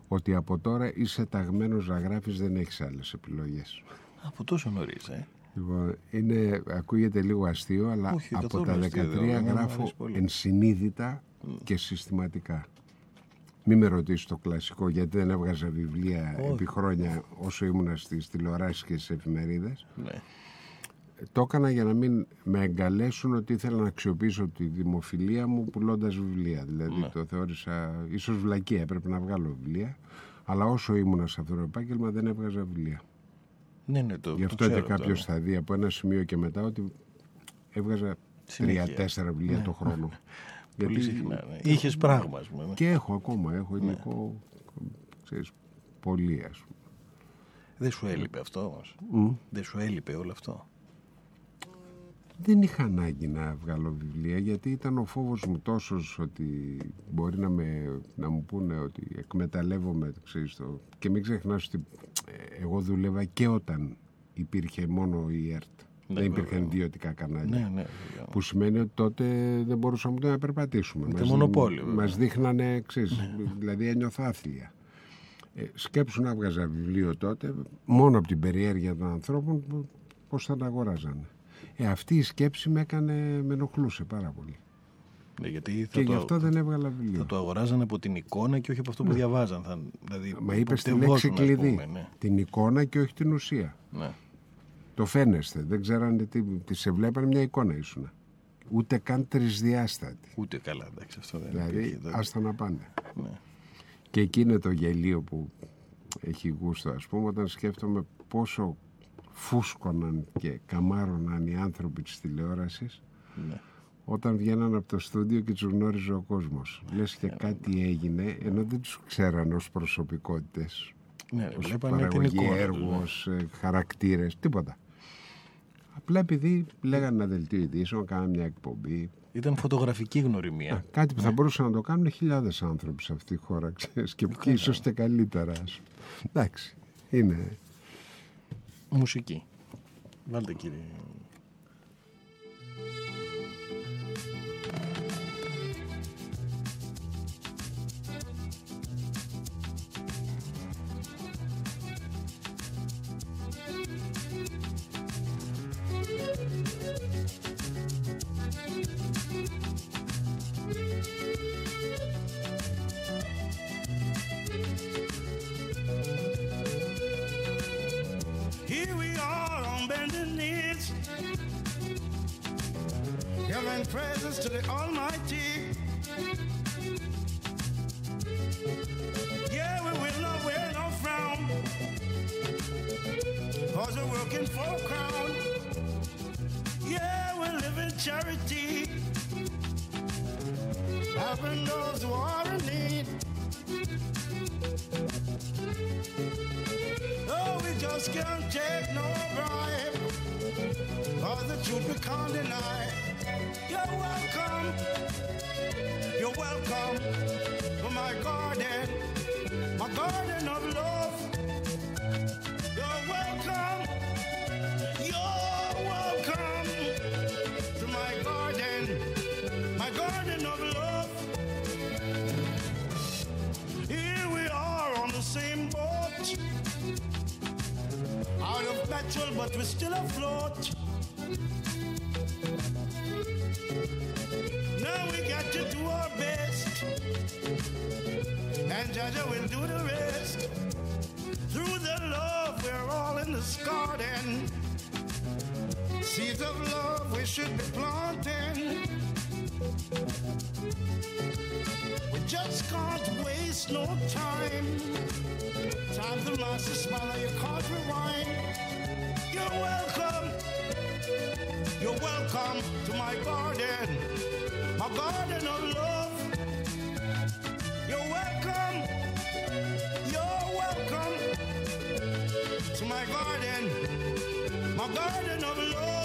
ότι από τώρα είσαι ταγμένος να γράφεις, δεν έχεις άλλες επιλογές. Από τόσο νωρίς, ε. Λοιπόν, είναι, ακούγεται λίγο αστείο, αλλά Όχι, από καθόλου τα 13 αστείο, δεν είναι, μου γράφω αρέσει πολύ. ενσυνείδητα και συστηματικά. Μη με ρωτήσεις το κλασικό, γιατί δεν έβγαζα βιβλία επί χρόνια όσο ήμουνα στις τηλεοράσεις και στις εφημερίδες. Ναι. Το έκανα για να μην με εγκαλέσουν ότι ήθελα να αξιοποιήσω τη δημοφιλία μου πουλώντας βιβλία. Δηλαδή Ναι. το θεώρησα ίσως βλακία, έπρεπε να βγάλω βιβλία. Αλλά όσο ήμουνα σε αυτό το επάγγελμα δεν έβγαζα βιβλία. Ναι, ναι, το, Γι' το αυτό ξέρω είπε κάποιος αυτό, θα δει από ένα σημείο και μετά ότι έβγαζα Συνέχεια. τρία-τέσσερα βιβλία το χρόνο. ναι. Πολύ Γιατί συχνά. Ναι. Είχες πράγμα, ας πούμε. ναι. και έχω ακόμα, έχω υλικό, ξέρεις, πολύ ας πούμε. Δεν σου έλειπε αυτό όμως; Δεν σου έλειπε όλο αυτό; Δεν είχα ανάγκη να βγάλω βιβλία γιατί ήταν ο φόβος μου τόσος ότι μπορεί να, με, να μου πούνε ότι εκμεταλλεύομαι ξέρεις, το... και μην ξεχνάς ότι ε, εγώ δούλευα και όταν υπήρχε μόνο η ΕΡΤ. Ναι, δεν υπήρχαν βέβαια. ιδιωτικά κανάλια. Ναι, ναι. βέβαια. Που σημαίνει ότι τότε δεν μπορούσαμε ούτε να περπατήσουμε. το μονοπόλιο, βέβαια. Μας δείχνανε, ξέρεις, δηλαδή ένιωθα άθλια. Ε, σκέψου να βγάζα βιβλίο τότε, μόνο από την περιέργεια των ανθρώπων, που- πώς θα τα αγοράζανε. Ε, αυτή η σκέψη με έκανε, με ενοχλούσε πάρα πολύ. Ναι, γιατί θα και το, γι' αυτό δεν έβγαλα βιβλίο. θα το αγοράζαν από την εικόνα και όχι από αυτό που διαβάζαν. Θα, δηλαδή, Μα είπες τη λέξη υποπτευόσουν, ας κλειδί. πούμε, ναι. Την εικόνα και όχι την ουσία. Ναι. Το φαίνεστε. Δεν ξέρανε τι, τι σε βλέπανε μια εικόνα ήσουν. Ούτε καν τρισδιάστατη. Ούτε καλά, εντάξει, αυτό δεν Δηλαδή, υπήρχε τότε. άστα να πάνε. Ναι. Και εκεί είναι το γελίο που έχει γούστο, ας πούμε, όταν σκέφτομαι πόσο φούσκωναν και καμάρωναν οι άνθρωποι της τηλεόρασης Ναι. όταν βγαίναν από το στούντιο και τους γνώριζε ο κόσμος. Λες και κάτι έγινε, ενώ δεν τους ξέραν ως προσωπικότητες, Ναι, ως βλέπανε την παραγωγή εικόνα τους, έργους, ναι. ως ε, χαρακτήρες, τίποτα. Απλά επειδή λέγανε ένα δελτίο ειδήσεων, κάνανε μια εκπομπή. Ήταν φωτογραφική γνωριμία. Κάτι που θα μπορούσαν να το κάνουν χιλιάδες άνθρωποι σε αυτή τη χώρα, ξέρεις, και, και ίσως και καλύτερα. ας πούμε. Εντάξει, είναι... Μουσική. Βάλτε κύριε. Praises to the Almighty. Yeah, we will not wear no frown, cause we're working for a crown. Yeah, we live in charity, helping those who are in need. Oh, we just can't take no bribe. Cause the truth we can't deny. You're welcome. You're welcome to my garden, my garden of love. You're welcome. You're welcome to my garden, my garden of love. Here we are on the same boat. Out of petrol, but we're still afloat. And Jaja will do the rest. Through the love, we're all in this garden. Seeds of love we should be planting. We just can't waste no time. Time the master smile, you can't rewind. You're welcome. You're welcome to my garden, my garden of love. You're welcome. Garden, my garden of love.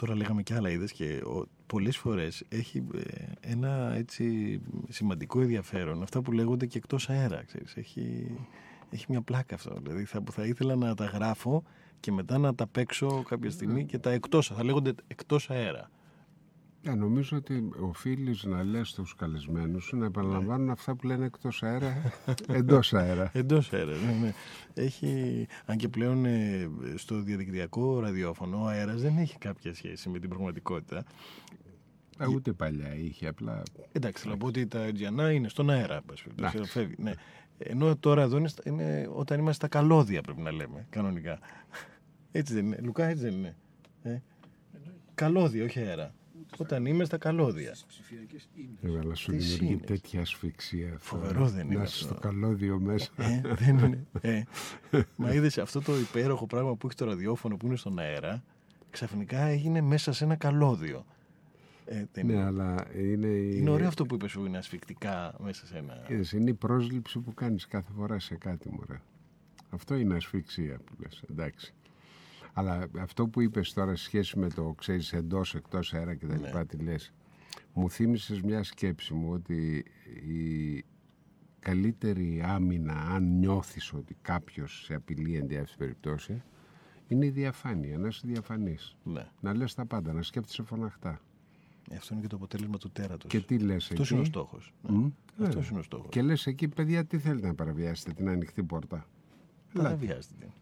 Τώρα λέγαμε και άλλα είδες και ο, πολλές φορές έχει ε, ένα έτσι σημαντικό ενδιαφέρον αυτά που λέγονται και εκτός αέρα, ξέρεις. Έχει, έχει μια πλάκα αυτό. Δηλαδή θα, θα ήθελα να τα γράφω και μετά να τα παίξω κάποια στιγμή και τα εκτός, θα λέγονται εκτός αέρα. Ε, νομίζω ότι οφείλεις να λες στους καλεσμένους σου να επαναλαμβάνουν αυτά που λένε εκτός αέρα, εντός αέρα. Εντός αέρα, ναι, ναι. Έχει, αν και πλέον ε, στο διαδικτυακό ραδιόφωνο ο αέρας δεν έχει κάποια σχέση με την πραγματικότητα. Α, ούτε παλιά είχε, απλά Εντάξει, θέλω να πω ότι τα Αιτζιανά είναι στον αέρα. εν πάση περιπτώσει, Εντάξει. φεύγει, ναι. Ενώ τώρα εδώ είναι, στα- είναι όταν είμαστε στα καλώδια, πρέπει να λέμε, κανονικά. Έτσι δεν είναι. Λουκά, έτσι δεν είναι. Ε; Καλώδια, όχι αέρα. Όταν είμαι στα καλώδια. ε, αλλά σου Τι δημιουργεί σύνες; τέτοια ασφυξία. Φοβερό δεν είναι Να είσαι αυτό. στο καλώδιο μέσα. Ε, δεν είναι. Ε. Μα είδες αυτό το υπέροχο πράγμα που έχει το ραδιόφωνο που είναι στον αέρα, ξαφνικά έγινε μέσα σε ένα καλώδιο. Ε, δεν ναι, είναι. αλλά είναι, η- είναι ωραίο αυτό που είπες σου, είναι ασφικτικά μέσα σε ένα. Είδες, είναι η πρόσληψη που κάνεις κάθε φορά σε κάτι μωρέ. Αυτό είναι ασφυξία που λες, εντάξει. Αλλά αυτό που είπες τώρα σε σχέση με το ξέρεις εντός, εκτός αέρα και τα Ναι. λοιπά τι λες, μου θύμισες μια σκέψη μου ότι η καλύτερη άμυνα αν νιώθεις ότι κάποιος σε απειλεί εν τη αυτή περιπτώσει είναι η διαφάνεια, να είσαι διαφανής. Ναι. Να λες τα πάντα, να σκέφτεσαι φωναχτά. Ε, Αυτό είναι και το αποτέλεσμα του τέρατος. Και τι λες Αυτός εκεί; είναι ο στόχος. Μμ, Αυτός βέβαια. είναι ο στόχος. Και λες εκεί, παιδιά, τι θέλετε να παραβιάσετε την ανοιχτή πόρτα; Παραβιάζεται.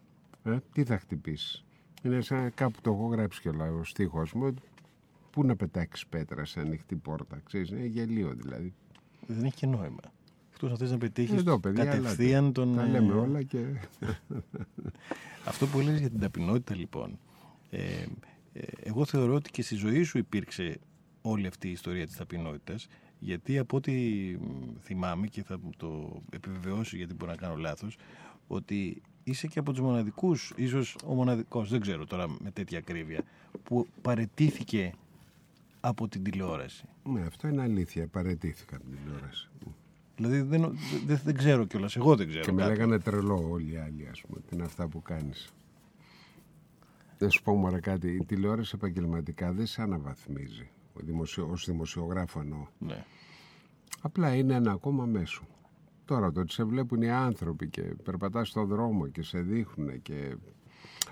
Ε, τι θα χτυπήσεις; Είναι σαν κάπου το έχω γράψει κιόλα ο στίχος μου. ότι Πού να πετάξεις πέτρα σε ανοιχτή πόρτα. Ξέρεις, είναι γελίο δηλαδή. Δεν έχει και νόημα. Εκτός να θε να πετύχεις Εδώ, παιδιά, κατευθείαν ελάτε. τον. Τα ε, λέμε όλα και. Αυτό που έλεγες για την ταπεινότητα λοιπόν ε, ε, εγώ θεωρώ ότι και στη ζωή σου υπήρξε όλη αυτή η ιστορία της ταπεινότητας γιατί από ό,τι μ, θυμάμαι και θα μου το επιβεβαιώσει γιατί μπορεί να κάνω λάθος ότι είσαι και από τους μοναδικούς ίσως ο μοναδικός δεν ξέρω τώρα με τέτοια ακρίβεια που παρετήθηκε από την τηλεόραση ναι, αυτό είναι αλήθεια. Παρετήθηκα από την τηλεόραση. δηλαδή δεν, δεν, δεν ξέρω κιόλας εγώ δεν ξέρω Και με κάποιον. λέγανε τρελό όλοι οι άλλοι, ας πούμε. Τι είναι αυτά που κάνεις. Να σου πω μωρέ κάτι, η τηλεόραση επαγγελματικά δεν σε αναβαθμίζει. Ο δημοσιο, ως δημοσιογράφο εννοώ. Ναι. Απλά είναι ένα ακόμα μέσο. Τώρα το ότι σε βλέπουν οι άνθρωποι και περπατάς στον δρόμο και σε δείχνουν και...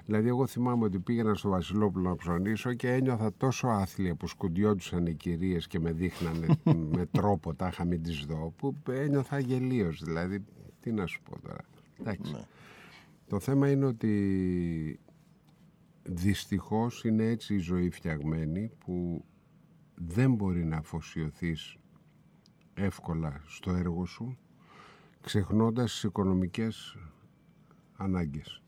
Δηλαδή εγώ θυμάμαι ότι πήγαινα στο Βασιλόπουλο να ψωνίσω και ένιωθα τόσο άθλια που σκουντιόντουσαν οι κυρίες και με δείχνανε με τρόπο τάχα μην τις δω που ένιωθα γελίος δηλαδή τι να σου πω τώρα. Εντάξει. Ναι. Το θέμα είναι ότι δυστυχώς είναι έτσι η ζωή φτιαγμένη που δεν μπορεί να αφοσιωθείς εύκολα στο έργο σου ξεχνώντας τις οικονομικές ανάγκες.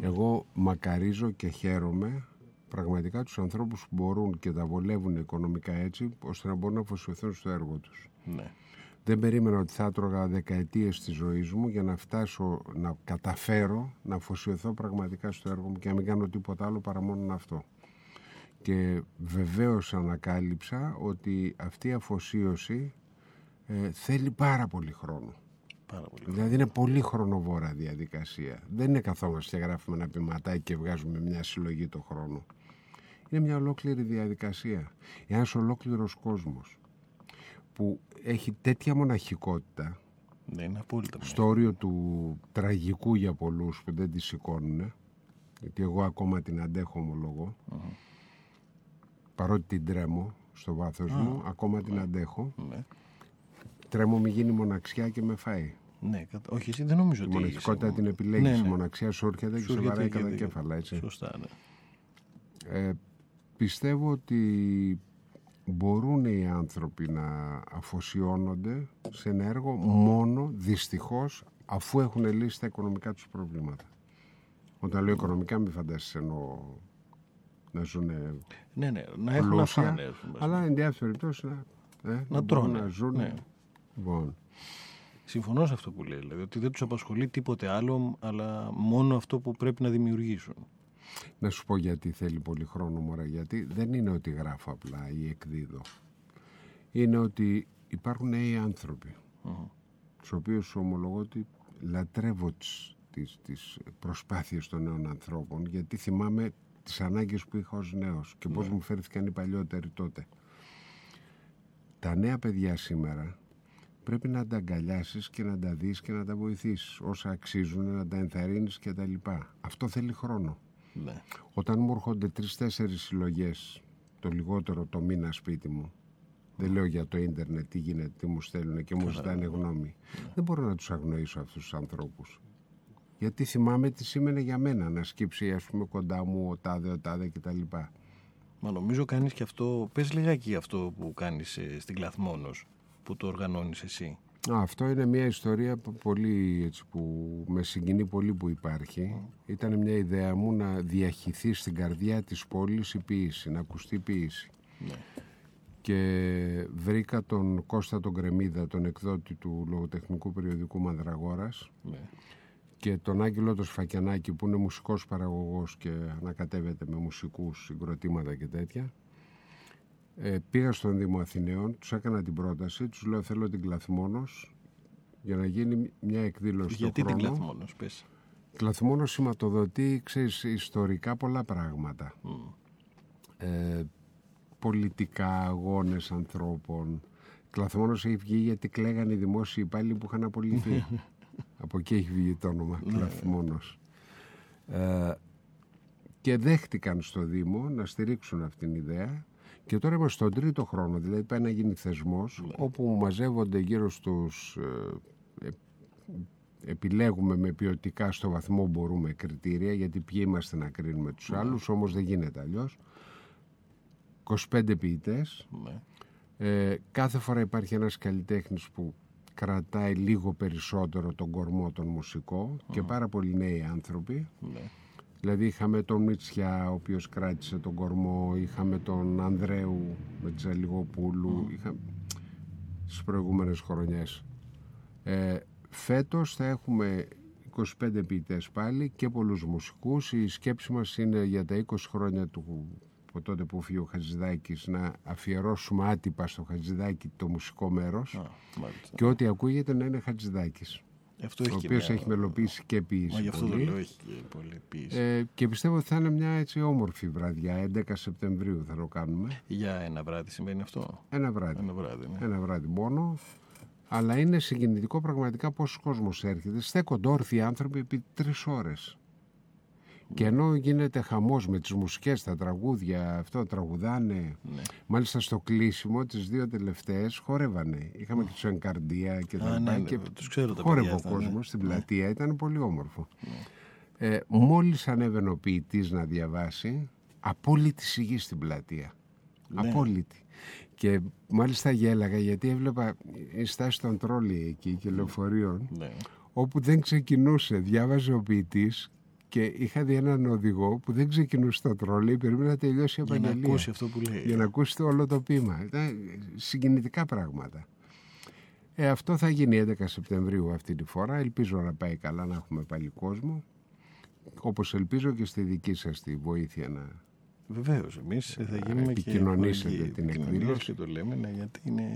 Εγώ μακαρίζω και χαίρομαι πραγματικά τους ανθρώπους που μπορούν και τα βολεύουν οικονομικά έτσι ώστε να μπορούν να αφοσιωθούν στο έργο τους. ναι. Δεν περίμενα ότι θα έτρωγα δεκαετίες της ζωής μου για να φτάσω να καταφέρω να αφοσιωθώ πραγματικά στο έργο μου και να μην κάνω τίποτα άλλο παρά μόνο αυτό. Και βεβαίως ανακάλυψα ότι αυτή η αφοσίωση ε, θέλει πάρα πολύ χρόνο. Πάρα πολύ. Δηλαδή είναι πολύ χρονοβόρα διαδικασία. Δεν είναι καθόμαστε και γράφουμε ένα ποιηματάκι και βγάζουμε μια συλλογή το χρόνο. Είναι μια ολόκληρη διαδικασία. Ένας ολόκληρος κόσμος που έχει τέτοια μοναχικότητα Ναι, είναι απόλυτα. στο όριο του τραγικού για πολλούς που δεν τη σηκώνουν γιατί εγώ ακόμα την αντέχω ομολογώ παρότι την τρέμω στο βάθος μου ακόμα την αντέχω Ναι. τρέμω μη γίνει μοναξιά και με φάει Ναι, κατα- όχι, εσύ δεν νομίζω η ότι. μοναχικότητα είσαι- την επιλέγεις Ναι, η ναι. μοναξιά σου έρχεται και Σου σε έρχεται βαράει και κατά δεν- κέφαλα έτσι Σωστά, ναι. Ε, πιστεύω ότι μπορούν οι άνθρωποι να αφοσιώνονται σε ένα έργο μόνο δυστυχώς αφού έχουν λύσει τα οικονομικά τους προβλήματα. Όταν λέω οικονομικά μην φαντάσεις εννοώ να ζουν Ναι, ναι, να έχουν να πλούσια, φάνε. ας πούμε. αλλά εν διάφορα περιπτώσει να, ε, μπορούν τρώνε, να ζουν. ναι. Λοιπόν, Συμφωνώ σε αυτό που λέει. Δηλαδή ότι δεν τους απασχολεί τίποτε άλλο, αλλά μόνο αυτό που πρέπει να δημιουργήσουν. Να σου πω γιατί θέλει πολύ χρόνο μωρέ, γιατί δεν είναι ότι γράφω απλά ή εκδίδω. Είναι ότι υπάρχουν νέοι άνθρωποι, τους οποίους ομολογώ ότι λατρεύω τις, τις, τις προσπάθειες των νέων ανθρώπων, γιατί θυμάμαι τις ανάγκες που είχα ως νέος και πώς μου φέρθηκαν οι παλιότεροι τότε. Τα νέα παιδιά σήμερα πρέπει να τα αγκαλιάσεις και να τα δεις και να τα βοηθήσεις. Όσα αξίζουν να τα ενθαρρύνεις και τα λοιπά. Αυτό θέλει χρόνο. Ναι. Όταν μου έρχονται τρει-τέσσερι συλλογές, το λιγότερο το μήνα σπίτι μου, δεν λέω για το ίντερνετ τι γίνεται, τι μου στέλνουν και μου ζητάνε γνώμη. Δεν μπορώ να τους αγνοήσω αυτούς τους ανθρώπους. Γιατί θυμάμαι τι σήμαινε για μένα να σκύψει, ας πούμε, κοντά μου ο τάδε, ο τάδε κτλ. Μα νομίζω κάνεις και αυτό, πες λιγάκι αυτό που κάνεις ε, στην Κλαθμόνος, που το οργανώνεις εσύ. Α, αυτό είναι μια ιστορία που, πολύ, έτσι, που με συγκινεί πολύ που υπάρχει. Ήταν μια ιδέα μου να διαχυθεί στην καρδιά της πόλης η ποίηση, να ακουστεί η ποίηση. Και βρήκα τον Κώστα τον Κρεμίδα, τον εκδότη του λογοτεχνικού περιοδικού Μανδραγόρας Ναι. και τον Άγγελο το Σφακιανάκη που είναι μουσικός παραγωγός και ανακατεύεται με μουσικούς συγκροτήματα και τέτοια. Ε, πήγα στον Δήμο Αθηναίων, τους έκανα την πρόταση, τους λέω θέλω την Κλαθμόνος για να γίνει μια εκδήλωση Γιατί στο την χρόνο. Κλαθμόνος, πες. Κλαθμόνος σηματοδοτεί, ξέρεις, ιστορικά πολλά πράγματα. Ε, πολιτικά, αγώνες ανθρώπων. Κλαθμόνος έχει βγει γιατί κλαίγανε οι δημόσιοι υπάλληλοι που είχαν απολυθεί. Από εκεί έχει βγει το όνομα, Κλαθμόνος. Ε, και δέχτηκαν στο Δήμο να στηρίξουν αυτήν την ιδέα και τώρα είμαστε στον τρίτο χρόνο, δηλαδή πάει να γίνει θεσμός όπου μαζεύονται γύρω στους ε, ε, επιλέγουμε με ποιοτικά στο βαθμό μπορούμε κριτήρια γιατί ποιοι είμαστε να κρίνουμε τους άλλους όμως δεν γίνεται αλλιώς. 25 ποιητές. Ναι. ε, κάθε φορά υπάρχει ένας καλλιτέχνης που κρατάει λίγο περισσότερο τον κορμό τον μουσικό και πάρα πολλοί νέοι άνθρωποι. Ναι. Δηλαδή είχαμε τον Μητσιά ο οποίος κράτησε τον κορμό, είχαμε τον Ανδρέου με Τζαλιγοπούλου, είχα... στις προηγούμενες χρονιές. Ε, φέτος θα έχουμε 25 ποιητές πάλι και πολλούς μουσικούς. Η σκέψη μας είναι για τα 20 χρόνια του από τότε που φύγει ο Χατζηδάκης να αφιερώσουμε άτυπα στο Χατζηδάκη το μουσικό μέρος Α, μάλιστα. και ό,τι ακούγεται να είναι Χατζηδάκης. Αυτό ο έχει και οποίος μια- έχει μελοποιήσει και ποιήσει Μα γι' αυτό το πολύ. λέω, έχει και πολύ ποιήση. Ε, και πιστεύω ότι θα είναι μια έτσι όμορφη βραδιά. 11 Σεπτεμβρίου θα το κάνουμε. Για ένα βράδυ συμβαίνει αυτό; Ένα βράδυ. Ένα βράδυ, ναι. Ένα βράδυ μόνο. Αλλά είναι συγκινητικό πραγματικά πόσος κόσμος έρχεται. Στέκονται όρθιοι άνθρωποι επί τρεις ώρες. Και ενώ γίνεται χαμός με τις μουσικές, τα τραγούδια, αυτό τραγουδάνε. Ναι. Μάλιστα στο κλείσιμο τις δύο τελευταίες χορεύανε. Είχαμε και τους Ενκαρδία και τα Α, λοιπά ναι, ναι, και τους ξέρω τα χόρευε παιδιά ο αυτά, ναι. κόσμος στην πλατεία. Ήταν πολύ όμορφο. Ε, μόλις ανέβαινε ο ποιητής να διαβάσει, απόλυτη σιγή στην πλατεία. Ναι. Απόλυτη. Και μάλιστα γέλαγα γιατί έβλεπα η στάση των τρόλι εκεί και λεωφορείων Ναι. όπου δεν ξεκινούσε. Διάβαζε ο ποιητής και είχα δει έναν οδηγό που δεν ξεκινούσε το τρόλι, περίμενε να τελειώσει η Για να απαγγελία. ακούσει αυτό που λέει. Για να ακούσει το όλο το ποίημα. Ήταν συγκινητικά πράγματα. Ε, αυτό θα γίνει 11 Σεπτεμβρίου αυτή τη φορά. Ελπίζω να πάει καλά, να έχουμε πάλι κόσμο. Όπως ελπίζω και στη δική σας τη βοήθεια να... Βεβαίως, εμείς θα γίνουμε και επικοινωνήσετε χορηγοί την επικοινωνίας εκδήλωση. Και το λέμε, ναι, γιατί είναι.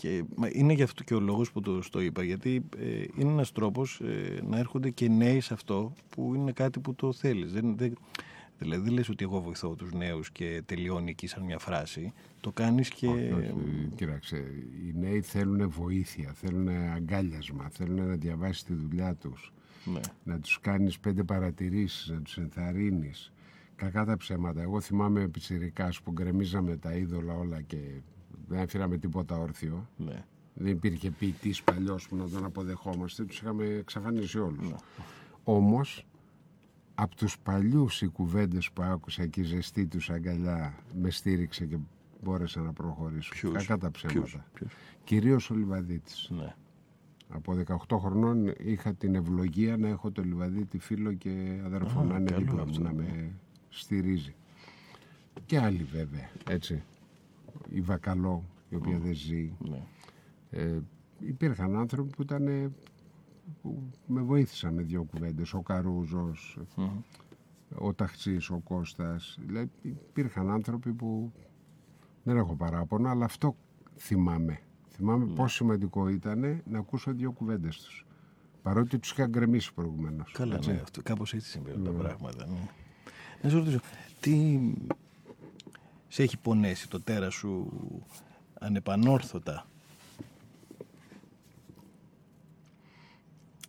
Και, μα είναι γι' αυτό και ο λόγος που το, το είπα, γιατί ε, είναι ένας τρόπος ε, να έρχονται και νέοι σε αυτό που είναι κάτι που το θέλεις. Δεν, δεν, δηλαδή δεν λες ότι εγώ βοηθώ τους νέους και τελειώνει εκεί σαν μια φράση. Το κάνεις και... Όχι, όχι, κοίταξε, οι νέοι θέλουν βοήθεια, θέλουν αγκάλιασμα, θέλουν να διαβάσεις τη δουλειά τους, Ναι. να τους κάνεις πέντε παρατηρήσεις, να τους ενθαρρύνεις. Κακά τα ψέματα. Εγώ θυμάμαι πιτσιρικάς που γκρεμίζαμε τα είδωλα όλα και δεν έφυραμε τίποτα όρθιο. Ναι. Δεν υπήρχε ποιητής παλιός που να τον αποδεχόμαστε, τους είχαμε εξαφανίσει όλους. Ναι. Όμως, από τους παλιούς οι κουβέντες που άκουσα και η ζεστή τους αγκαλιά με στήριξε και μπόρεσα να προχωρήσω. Ποιους; Κακά τα Ποιους; ψέματα. Ποιους; Κυρίως ο Λιβαδίτης. Ναι. Από 18 χρονών είχα την ευλογία να έχω το Λιβαδίτη φίλο και αδερφό Α, να είναι καλό δίπλα μου, αυτό, να ναι. με στηρίζει. Και άλλοι βέβαια, έτσι. Η Βακαλό, η οποία δεν ζει. ναι. Ε, υπήρχαν άνθρωποι που ήταν ε, που με βοήθησαν με δύο κουβέντες. Ο Καρούζος, ο Ταχτσής, ο Κώστας. Δηλαδή υπήρχαν άνθρωποι που δεν έχω παράπονα, αλλά αυτό θυμάμαι. Θυμάμαι Ναι. πόσο σημαντικό ήταν να ακούσω δύο κουβέντες τους. Παρότι τους είχα γκρεμίσει προηγουμένως. Καλά, έτσι. ναι, αυτό, κάπως έτσι συμβαίνουν τα πράγματα. Ναι. Να σε ρωτήσω, τι σε έχει πονέσει το τέρα σου ανεπανόρθωτα;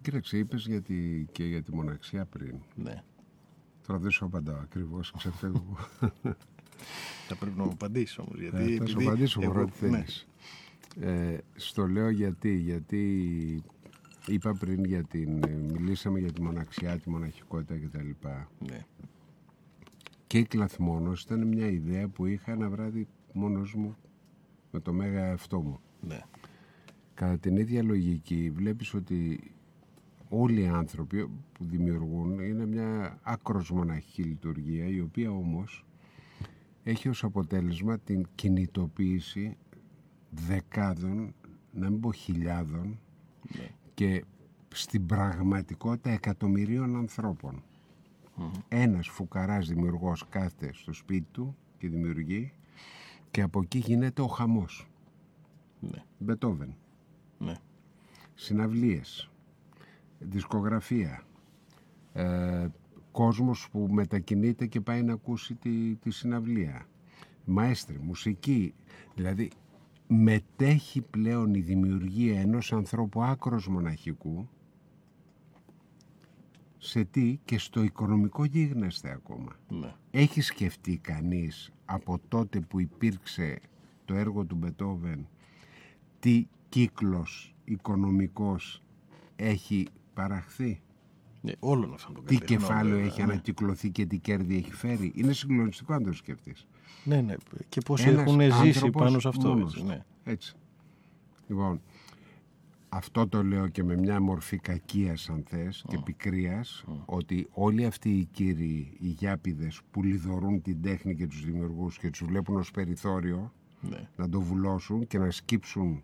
Κοίταξε, είπες για τη, και για τη μοναξιά πριν. Ναι. Τώρα δεν σου απαντάω ακριβώς, ξεφεύγω. Θα πρέπει να μου απαντήσεις όμως. Γιατί Ε, θα σου επειδή απαντήσω εγώ- μωρό ό,τι ναι. θέλεις. Ε, στο λέω γιατί, γιατί είπα πριν για την, ε, μιλήσαμε για τη μοναξιά, τη μοναχικότητα κτλ. Ναι. Και η κλαθμόνος ήταν μια ιδέα που είχα ένα βράδυ μόνος μου με το μέγα εαυτό μου. ναι. Κατά την ίδια λογική βλέπεις ότι όλοι οι άνθρωποι που δημιουργούν είναι μια άκρος μοναχική λειτουργία η οποία όμως έχει ως αποτέλεσμα την κινητοποίηση δεκάδων, να μην πω χιλιάδων και στην πραγματικότητα εκατομμυρίων ανθρώπων. Ένας φουκαράς δημιουργός κάθεται στο σπίτι του και δημιουργεί και από εκεί γίνεται ο χαμός. Ναι. Μπετόβεν Ναι. συναυλίες, δισκογραφία, ε, κόσμος που μετακινείται και πάει να ακούσει τη, τη συναυλία, μαέστροι, μουσική, δηλαδή μετέχει πλέον η δημιουργία ενός ανθρώπου άκρος μοναχικού σε τι και στο οικονομικό γίγνεσθε ακόμα. ναι. Έχει σκεφτεί κανείς από τότε που υπήρξε το έργο του Μπετόβεν τι κύκλος οικονομικός έχει παραχθεί, ναι. Όλων αυτών των τι καλλιτεχνών, κεφάλαιο βέβαια, έχει ναι. ανακυκλωθεί και τι κέρδη έχει φέρει; Είναι συγκλονιστικό αν το σκεφτείς. Ναι, ναι. Και πόσοι Ένας έχουν ζήσει άνθρωπος πάνω σε αυτό. μόνος Έτσι, του. ναι. Έτσι. Λοιπόν, αυτό το λέω και με μια μορφή κακίας αν θες και πικρίας ότι όλοι αυτοί οι κύριοι, οι γιάπηδες που λιδωρούν την τέχνη και τους δημιουργούς και τους βλέπουν ως περιθώριο ναι. να το βουλώσουν και να σκύψουν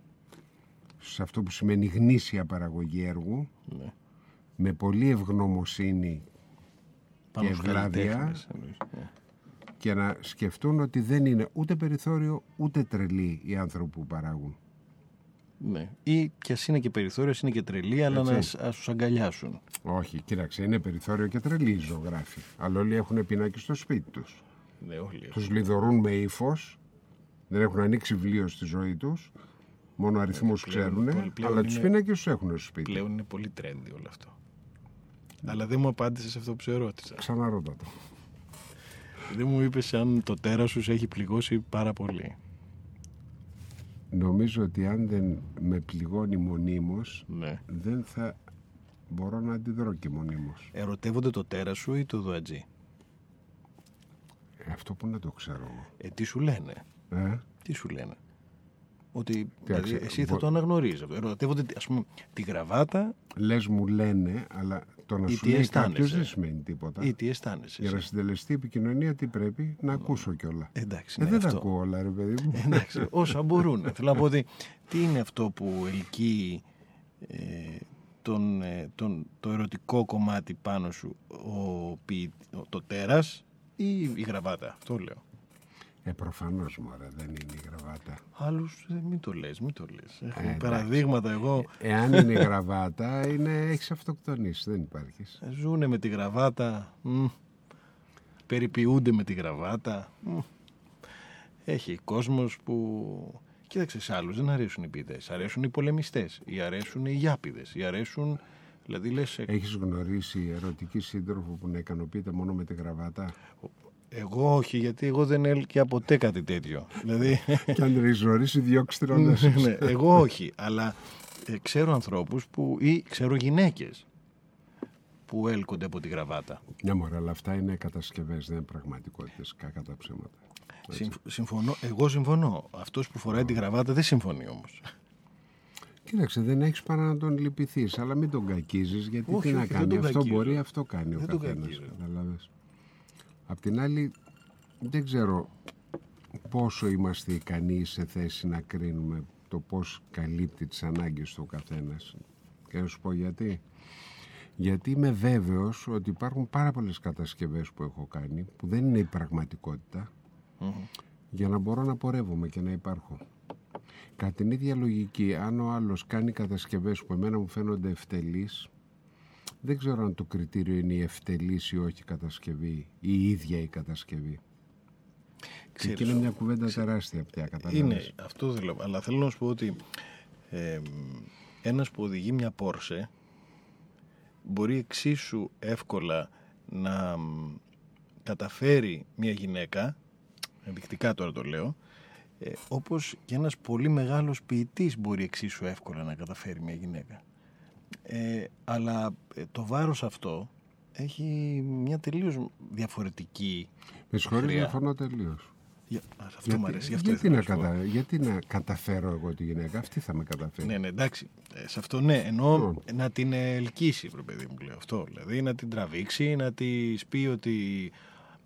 σε αυτό που σημαίνει γνήσια παραγωγή έργου ναι. με πολύ ευγνωμοσύνη Πάνω Και στους ευλάβεια. καλλιτέχνες, εννοείς, ναι. και να σκεφτούν ότι δεν είναι ούτε περιθώριο ούτε τρελοί οι άνθρωποι που παράγουν. Ναι. Ή κι ας είναι και περιθώριο, ας είναι και τρελή, αλλά να Έτσι. σ- ας τους αγκαλιάσουν. Όχι, κοίταξε, είναι περιθώριο και τρελή η ζωγράφη. Αλλά όλοι έχουν πινάκι στο σπίτι τους. Ναι, όλοι. Τους λιδωρούν με ύφος. Δεν έχουν ανοίξει βιβλίο στη ζωή τους. Μόνο αριθμούς ξέρουν. πλέον- πλέον Αλλά τους είναι- πίνακε τους έχουν στο σπίτι. Πλέον είναι πολύ trendy όλο αυτό. Αλλά δεν μου απάντησες σε αυτό που σε ρώτησα. Ξαναρώτα το. Δεν μου είπες αν το τέρας σου σε έχει πληγώσει πάρα πολύ. Νομίζω ότι αν δεν με πληγώνει μονίμως Ναι. δεν θα μπορώ να αντιδρώ και μονίμως. Ερωτεύονται το τέρας σου ή το δουατζή. Ε, Αυτό που να το ξέρω εγώ. Ε, τι σου λένε; Ε; Τι σου λένε; Ότι Κοίταξε, δηλαδή, εσύ θα μπο- το αναγνωρίζεις. αυτό. Ερωτεύονται ας πούμε τη γραβάτα Λες μου λένε, αλλά το να Ή σου τι λέει αισθάνεσαι; κάποιος δεν σημαίνει τίποτα. ή τι αισθάνεσαι. Για να εσύ; συντελεστεί η επικοινωνία τι πρέπει; Να ακούσω κιόλα. Εντάξει, Ε, ναι, δεν τα αυτό. ακούω όλα ρε παιδί μου. Εντάξει, όσα μπορούν. Θέλω να πω ότι τι είναι αυτό που ελκύει ε, τον, ε, τον, το ερωτικό κομμάτι πάνω σου, ο, ποιη- ο- το τέρας ή η γραβάτα; Αυτό λέω. Ε, προφανώς μωρέ, δεν είναι η γραβάτα. Άλλους ε, μην το λες, μην το λες. Έχω εντάξει. παραδείγματα εγώ. Εάν είναι η γραβάτα, είναι, έχεις αυτοκτονήσεις, δεν υπάρχεις. ε, Ζούνε με τη γραβάτα. μ, περιποιούνται με τη γραβάτα. μ. Έχει κόσμος που... Κοίταξε, σε άλλους δεν αρέσουν οι ποιητές. Αρέσουν οι πολεμιστές. Ή αρέσουν οι γιάπηδες. Ή αρέσουν... Δηλαδή λες, ε, Έχεις γνωρίσει ερωτική σύντροφο που να ικανοποιείται μόνο με τη γραβάτα; Εγώ όχι, γιατί εγώ δεν έλκυα ποτέ κάτι τέτοιο. δηλαδή, και αν ριζορίσει, διώξει την οντά ναι, εγώ όχι. Αλλά ε, ξέρω ανθρώπους που... ή ξέρω γυναίκες που έλκονται από τη γραβάτα. Μια μωρέ, αλλά αυτά είναι κατασκευές, δεν είναι πραγματικότητες, κακά τα ψέματα. Συμφ- συμφωνώ, εγώ συμφωνώ. Αυτός που φοράει τη γραβάτα δεν συμφωνεί όμως. Κοίταξε, δεν έχεις παρά να τον λυπηθείς, αλλά μην τον κακίζεις, γιατί Όχι, τι να όχι, δεν κάνει. τον Αυτό κακίζω. μπορεί, αυτό κάνει ο Δεν τον καθένας. Κακίζω. Καταλάβες. Απ' την άλλη, δεν ξέρω πόσο είμαστε ικανοί σε θέση να κρίνουμε το πώς καλύπτει τις ανάγκες του ο καθένας. Και να σου πω γιατί. Γιατί είμαι βέβαιος ότι υπάρχουν πάρα πολλές κατασκευές που έχω κάνει, που δεν είναι η πραγματικότητα, για να μπορώ να πορεύομαι και να υπάρχω. Κατά την ίδια λογική, αν ο άλλος κάνει κατασκευές που εμένα μου φαίνονται ευτελείς, δεν ξέρω αν το κριτήριο είναι η ευτελής ή όχι κατασκευή ή η ίδια η κατασκευή. Και εκεί είναι μια κουβέντα τεράστια πια, καταλάβεις. Είναι, αυτό θέλω. Αλλά θέλω να σου πω ότι ε, ένας που οδηγεί μια Πόρσε μπορεί εξίσου εύκολα να μ, καταφέρει μια γυναίκα, ενδεικτικά τώρα το λέω, ε, όπως και ένας πολύ μεγάλος ποιητής μπορεί εξίσου εύκολα να καταφέρει μια γυναίκα. Ε, αλλά ε, το βάρος αυτό έχει μια τελείως διαφορετική Με συγχωρείς, χρειά. διαφωνώ τελείως. Για- α, αυτό μου αρέσει. γι' αυτό γιατί, ήθελα να να σου πω. κατα... γιατί να καταφέρω εγώ τη γυναίκα, αυτή θα με καταφέρει. Ναι, ναι, εντάξει. Ε, σε αυτό ναι, εννοώ Λοιπόν. να την ελκύσει, ρε παιδί μου, λέω αυτό. Δηλαδή να την τραβήξει, να της πει ότι.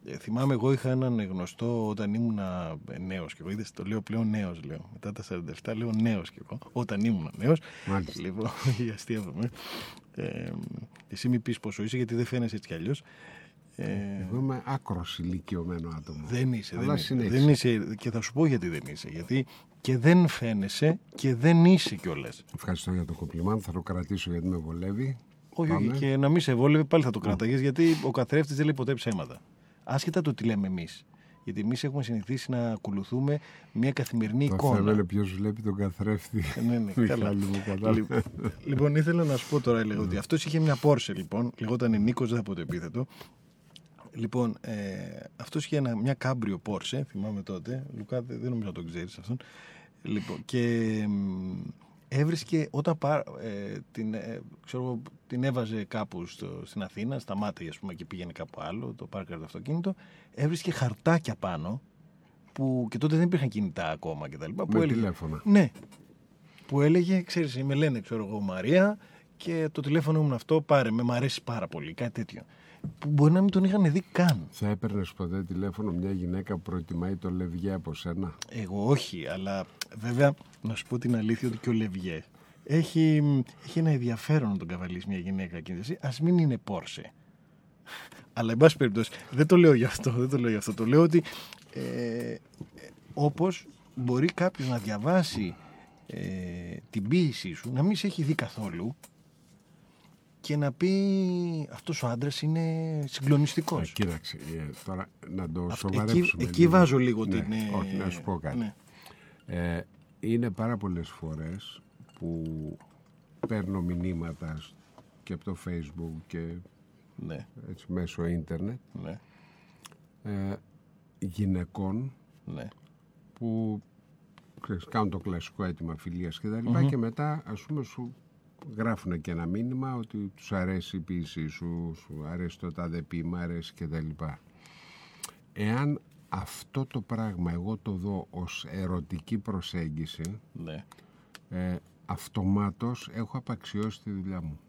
Ε, θυμάμαι, εγώ είχα έναν γνωστό όταν ήμουν νέος και εγώ. Είδες, το λέω πλέον νέος, λέω. Μετά τα 47 λέω νέος και εγώ. Όταν ήμουν νέος. Μάλιστα. Λοιπόν, για αστείευομαι. Ε, εσύ μην πεις πόσο είσαι, γιατί δεν φαίνεσαι έτσι κι αλλιώς. Ε, Εγώ είμαι άκρος ηλικιωμένο άτομο. δεν είσαι, Αλλά δεν είσαι. συνέχισε. Δεν είσαι. Και θα σου πω γιατί δεν είσαι. Γιατί και δεν φαίνεσαι και δεν είσαι κιόλας. Ευχαριστώ για το κομπλιμάν, θα το κρατήσω γιατί με βολεύει. Όχι, όχι, Πάμε. και να μην σε βόλευε πάλι θα το κράταγε γιατί ο καθρέφτης δεν λέει ποτέ ψέματα. Άσχετα το τι λέμε εμείς. Γιατί εμείς έχουμε συνηθίσει να ακολουθούμε μια καθημερινή Το εικόνα. θέμα είναι ποιος βλέπει τον καθρέφτη. Ε, ναι, ναι, καλά. Μιχάλη μου, κατάλαβα. Λοιπόν, λοιπόν, ήθελα να σου πω τώρα, έλεγα ότι αυτός είχε μια Πόρσε, λοιπόν. Λεγόταν Νίκος, δεν θα πω το επίθετο. Λοιπόν, ε, αυτός είχε ένα, μια κάμπριο Πόρσε, θυμάμαι τότε. Λουκά, δεν δεν νομίζω να τον ξέρεις αυτόν. Λοιπόν, και μ, έβρισκε όταν πά, ε, την, ε, ξέρω, εγώ, την έβαζε κάπου στο, στην Αθήνα, σταμάτησε ας πούμε, και πήγαινε κάπου άλλο, το πάρκαρ το αυτοκίνητο, έβρισκε χαρτάκια πάνω που και τότε δεν υπήρχαν κινητά ακόμα και τα λοιπά, που Με έλεγε- τηλέφωνα. ναι. Που έλεγε, ξέρεις, με λένε, ξέρω εγώ, Μαρία και το τηλέφωνο μου είναι αυτό, πάρε με, μ' αρέσει πάρα πολύ, κάτι τέτοιο. Που μπορεί να μην τον είχαν δει καν. Θα έπαιρνες ποτέ τηλέφωνο μια γυναίκα που προτιμάει το λευγέ από σένα; Εγώ όχι, αλλά βέβαια να σου πω την αλήθεια ότι και ο Λευγέ έχει, έχει ένα ενδιαφέρον να τον καβαλήσει μια γυναίκα εκείνη τη στιγμή. Ας μην είναι Πόρσε. Αλλά εν πάση περιπτώσει, δεν το λέω γι' αυτό, δεν το λέω γι' αυτό. Το λέω ότι ε, ε, όπως μπορεί κάποιος να διαβάσει ε, την ποίησή σου, να μην σε έχει δει καθόλου και να πει αυτός ο άντρας είναι Ε, συγκλονιστικός. κοίταξε, ε, τώρα να το Αυτό- σοβαρέψουμε. εκεί, εκεί βάζω λίγο Ναι, την... ε, όχι, να σου πω κάτι. ναι. Ε, είναι πάρα πολλές φορές που παίρνω μηνύματα σ- και από το facebook και Ναι, έτσι, μέσω ίντερνετ ναι, ε, γυναικών ναι. που ξέρεις, κάνουν το κλασικό αίτημα φιλίας και τα λοιπα και μετά ας πούμε σου γράφουν και ένα μήνυμα ότι τους αρέσει η ποίησή σου, σου αρέσει το τάδε ποίημα, αρέσει και τα λοιπά. Εάν αυτό το πράγμα εγώ το δω ως ερωτική προσέγγιση, ναι. ε, αυτομάτως έχω απαξιώσει τη δουλειά μου.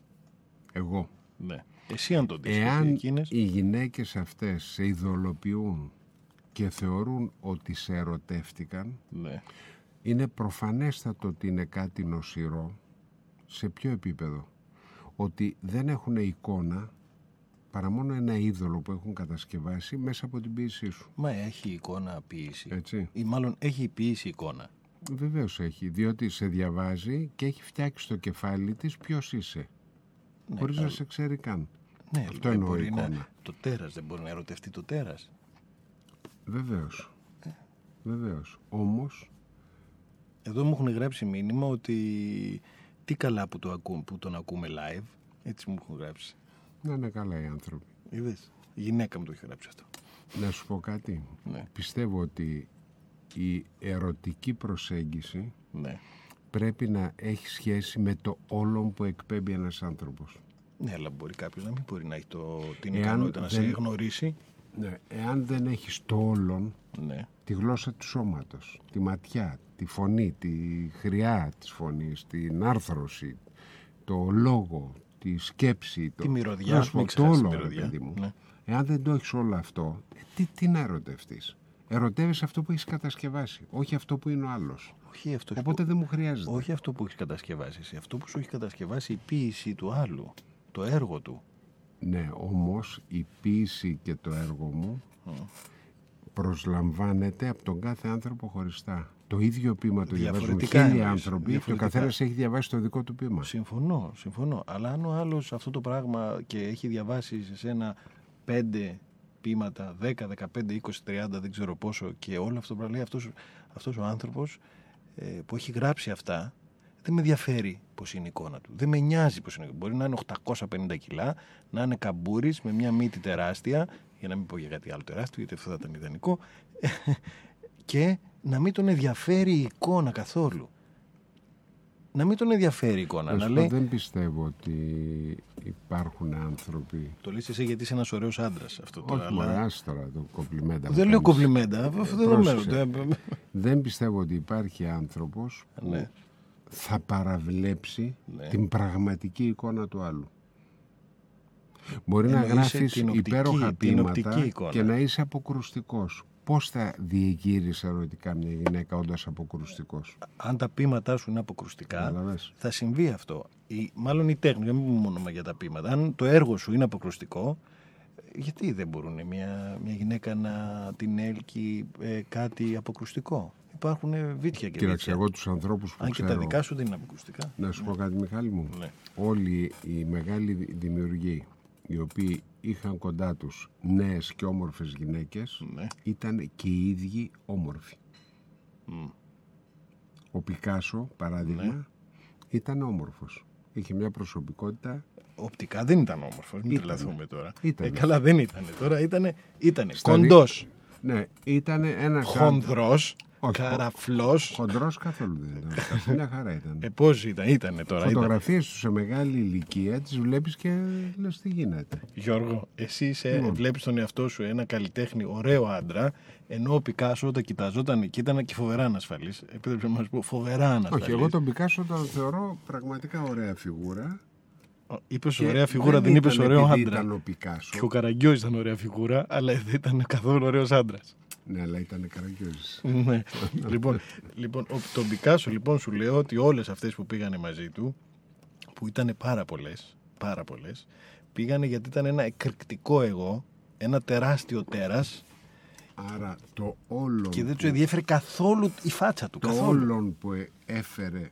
Εγώ. ναι. Εσύ αν το δεις Εάν γιατί εκείνες... οι γυναίκες αυτές σε ειδωλοποιούν και θεωρούν ότι σε ερωτεύτηκαν, Ναι. είναι προφανέστατο ότι είναι κάτι νοσηρό. Σε ποιο επίπεδο. Ότι δεν έχουν εικόνα παρά μόνο ένα είδωλο που έχουν κατασκευάσει μέσα από την ποίησή σου. Μα έχει εικόνα ποίηση. Έτσι. Ή μάλλον έχει ποίηση εικόνα. Βεβαίως έχει, διότι σε διαβάζει και έχει φτιάξει στο κεφάλι της ποιος είσαι. Ναι, χωρίς να αλλά- σε ξέρει καν. Ναι, Αυτό δεν εννοώ μπορεί εικόνα. να... Το τέρας δεν μπορεί να ερωτευτεί το τέρας. Βεβαίως. Ε. Βεβαίως. Όμως, Εδώ μου έχουν γράψει μήνυμα ότι τι καλά που, το ακού, που τον ακούμε live. Έτσι μου έχουν γράψει. να είναι καλά οι άνθρωποι. Είδες. Η γυναίκα μου το έχει γράψει αυτό. Να σου πω κάτι. Ναι. Πιστεύω ότι η ερωτική προσέγγιση Ναι. πρέπει να έχει σχέση με το όλον που εκπέμπει ένας άνθρωπος. Ναι, αλλά μπορεί κάποιος να μην μπορεί να έχει το, την Εάν ικανότητα να σε δεν- γνωρίσει. Ναι, εάν δεν έχεις το όλον, Ναι. Τη γλώσσα του σώματος, τη ματιά, τη φωνή, τη χρειά της φωνής, την άρθρωση, το λόγο, τη σκέψη, το, Τη μυρωδιά, Να σου πω, μην το ξεχάσεις τη όλο, ρε μυρωδιά. παιδί μου. Ναι. Εάν δεν το έχεις όλο αυτό, ε, τι, τι να ερωτευτείς. Ερωτεύεις αυτό που έχεις κατασκευάσει, όχι αυτό που είναι ο άλλος. Όχι αυτό, Οπότε που, δεν μου χρειάζεται. όχι αυτό που έχεις κατασκευάσει εσύ. Αυτό που σου έχει κατασκευάσει η ποίηση του άλλου. Το έργο του. Ναι, όμως η ποίηση και το έργο μου προσλαμβάνεται από τον κάθε άνθρωπο χωριστά. Το ίδιο ποίημα το διαβάζουν Διαφορετικά χίλιοι εννοείς, άνθρωποι και ο διαφορετικά. καθένας έχει διαβάσει το δικό του ποίημα. Συμφωνώ, συμφωνώ. Αλλά αν ο άλλος αυτό το πράγμα και έχει διαβάσει σε σένα πέντε ποίηματα, 10, 15, 20, 30, δεν ξέρω πόσο και όλο αυτό το πράγμα λέει αυτός, αυτός ο άνθρωπος ε, που έχει γράψει αυτά δεν με ενδιαφέρει πώς είναι η εικόνα του. Δεν με νοιάζει πώς είναι. Μπορεί να είναι 850 κιλά, να είναι καμπούρης με μια μύτη τεράστια, για να μην πω για κάτι άλλο τεράστιο, γιατί αυτό θα ήταν ιδανικό, και να μην τον ενδιαφέρει η εικόνα καθόλου. Να μην τον ενδιαφέρει η εικόνα. Να Να σου πω, λέει, Δεν πιστεύω ότι υπάρχουν άνθρωποι. Το λες εσύ γιατί είσαι ένας ωραίος άντρας αυτό τώρα. Όχι, μωρέ, αλλά... άσε τώρα το κομπλιμέντα. που Δεν λέω κάνεις. κομπλιμέντα. Αυτό δεν πρόσεξε. μένω. Δεν πιστεύω ότι υπάρχει άνθρωπος που Ναι. θα παραβλέψει Ναι. την πραγματική εικόνα του άλλου. Μπορεί να Εννοείσαι γράφεις την οπτική- υπέροχα την ποίηματα οπτική εικόνα. και να είσαι αποκρουστικός. Πώς θα διεγείρεις ερωτικά μια γυναίκα όντας αποκρουστικός; Αν τα πείματά σου είναι αποκρουστικά, Κατάλαβες. θα συμβεί αυτό. Η, μάλλον η τέχνη, δεν πούμε μόνο για τα πείματα. Αν το έργο σου είναι αποκρουστικό, γιατί δεν μπορούν μια, μια γυναίκα να την έλκει ε, κάτι αποκρουστικό; Υπάρχουν ε, βίτια και Κοίταξε, βίτια. εγώ τους ανθρώπους που Αν και ξέρω... τα δικά σου δεν είναι αποκρουστικά. Να σου πω κάτι Μιχάλη μου. Ναι. Όλοι οι μεγάλοι δη- δημιουργοί οι οποίοι είχαν κοντά τους νέες και όμορφες γυναίκες Ναι. ήταν και οι ίδιοι όμορφοι. Μμ. Ο Πικάσο, παράδειγμα, Ναι. ήταν όμορφος. Είχε μια προσωπικότητα Οπτικά δεν ήταν όμορφος, μην Ήτανε. τρελαθούμε τώρα. Ήτανε. Ε, καλά δεν ήταν. Τώρα ήταν ήτανε Στα κοντός, Ναι, ήταν ένα χονδρός, Όχι, καραφλός. Χοντρός καθόλου δεν ήταν. Καθ' Μια χαρά ήταν. Ε, πώς ήταν, ήτανε τώρα. Ήταν. Φωτογραφίες του σε μεγάλη ηλικία τις βλέπεις και λες τι γίνεται. Γιώργο, εσύ είσαι, Λοιπόν. βλέπεις τον εαυτό σου ένα καλλιτέχνη, ωραίο άντρα, ενώ ο Πικάσο όταν κοιταζόταν εκεί ήταν και φοβερά ανασφαλής. Επίτρεψε να μας πω, φοβερά ανασφαλής. Όχι, εγώ τον Πικάσο τον θεωρώ πραγματικά ωραία φιγούρα. Είπες Και ωραία φιγούρα, δεν, είπες ήταν ωραίο επειδή άντρα. Ήταν ο Πικάσο. Και ο Καραγκιόζης ήταν ωραία φιγούρα, αλλά δεν ήταν καθόλου ωραίος άντρας. Ναι, αλλά ήταν καραγκιόζης. ναι. λοιπόν, λοιπόν, ο, τον Πικάσο λοιπόν σου λέω ότι όλες αυτές που πήγανε μαζί του, που ήταν πάρα πολλές, πάρα πολλές, πήγανε γιατί ήταν ένα εκρηκτικό εγώ, ένα τεράστιο τέρας Άρα το όλον, Και δεν που- του ενδιέφερε καθόλου η φάτσα του. το καθόλου. όλον που ε- έφερε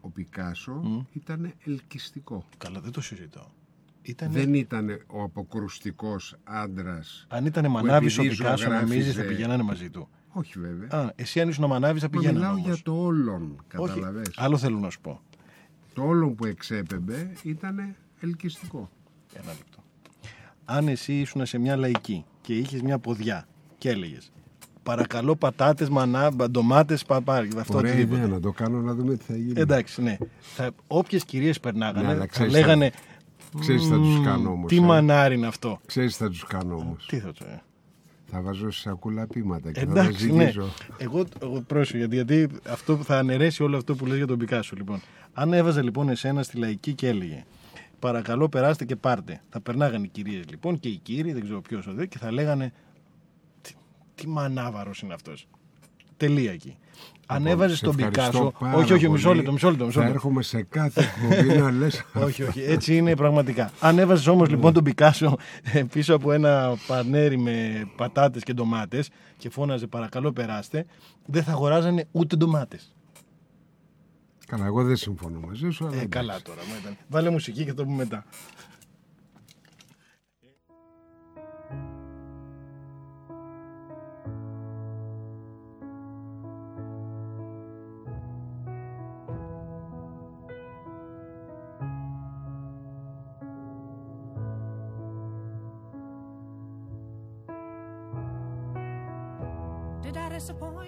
ο Πικάσο ήταν ελκυστικό. Καλά, δεν το συζητώ. Ήταν... Δεν ήταν ο αποκρουστικός άντρας. Αν ήταν που μανάβης ο επειδή Πικάσο, ζωγράφιζε- νομίζεις θα πηγαίνανε μαζί του. Όχι βέβαια. Α, εσύ αν ήσουν ο μανάβης θα Μα πηγαίνανε μιλάω όμως. για το όλον, Όχι, καταλαβες. άλλο θέλω να σου πω. Το όλον που εξέπεμπε ήταν ελκυστικό. Ένα λεπτό. Αν εσύ ήσουν σε μια λαϊκή και είχες μια ποδιά και έλεγες Παρακαλώ πατάτες, μανά, ντομάτε, παπάρι. Αυτό Ωραία οτιδήποτε. ιδέα να το κάνω να δούμε τι θα γίνει. Εντάξει, ναι. Θα, όποιες κυρίες περνάγανε Ναι, αλλά θα ξέρεις, λέγανε Ξέρεις τι θα τους «Μμμ, κάνω όμως. Τι ε; μανάρι είναι αυτό. Ξέρεις τι θα τους κάνω όμως. Τι θα το ε. Θα βάζω σε σακούλα πείματα και θα Εντάξει, τα ναι. ζυγίζω. Εγώ, εγώ πρόσεχε, γιατί, γιατί αυτό που θα αναιρέσει όλο αυτό που λες για τον Πικάσο. Λοιπόν. Αν έβαζε λοιπόν εσένα στη λαϊκή και έλεγε Παρακαλώ, περάστε και πάρτε. Θα περνάγανε οι κυρίες λοιπόν και οι κύριοι, δεν ξέρω ποιος ο και θα λέγανε Τι, τι μανάβαρος είναι αυτός. Τελεία εκεί. Αν Λοιπόν, έβαζε σε τον ευχαριστώ Πικάσο. πάρα Όχι, όχι, μισό πολύ. λεπτό, μισό λεπτό. Μισό Θα λεπτό. έρχομαι σε κάθε εκπομπή να λες όχι, όχι. Έτσι είναι πραγματικά. Αν έβαζε όμως λοιπόν τον Πικάσο ε, πίσω από ένα πανέρι με πατάτες και ντομάτες και φώναζε παρακαλώ περάστε, δεν θα αγοράζανε ούτε ντομάτες. Καλά, εγώ δεν συμφωνώ μαζί σου, αλλά Ε, εντάξει. καλά τώρα. μα ήταν. Βάλε μουσική και θα το πούμε μετά.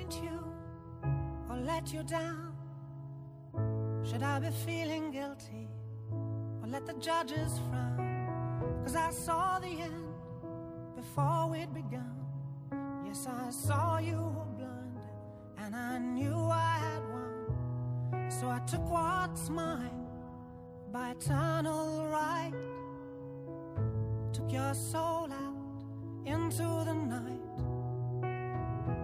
Disappoint you or let you down? Should I be feeling guilty or let the judges frown? Cause I saw the end before we'd begun. Yes, I saw you were blind and I knew I had won. So I took what's mine by eternal right. Took your soul out into the night.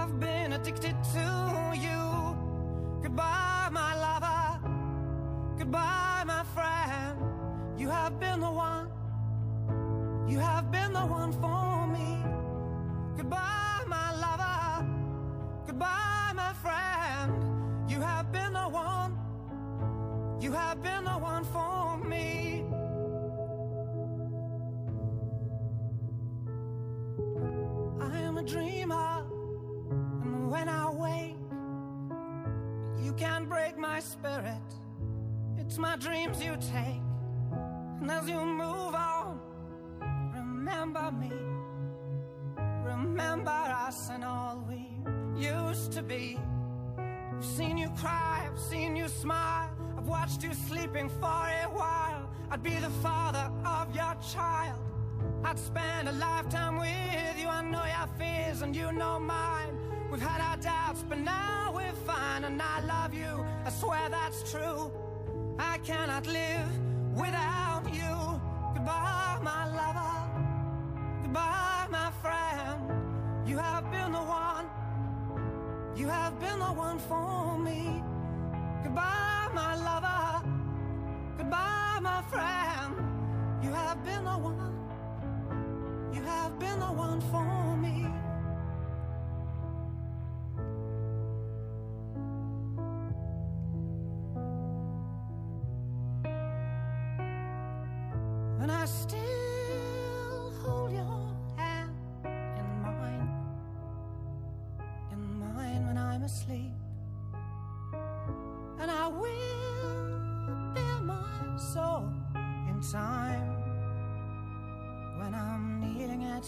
I've been addicted to you. Goodbye, my lover. Goodbye, my friend. You have been the one. You have been the one for me. Goodbye, my lover. Goodbye, my friend. You have been the one. You have been the one for me. I am a dreamer, when I wake, you can't break my spirit. It's my dreams you take, and as you move on, remember me. Remember us and all we used to be. I've seen you cry, I've seen you smile, I've watched you sleeping for a while. I'd be the father of your child. I'd spend a lifetime with you. I know your fears and you know mine. We've had our doubts, but now we're fine. And I love you. I swear that's true. I cannot live without you. Goodbye, my lover. Goodbye, my friend. You have been the one. You have been the one for me. Goodbye, my lover. Goodbye, my friend. You have been the one. You have been the one for me.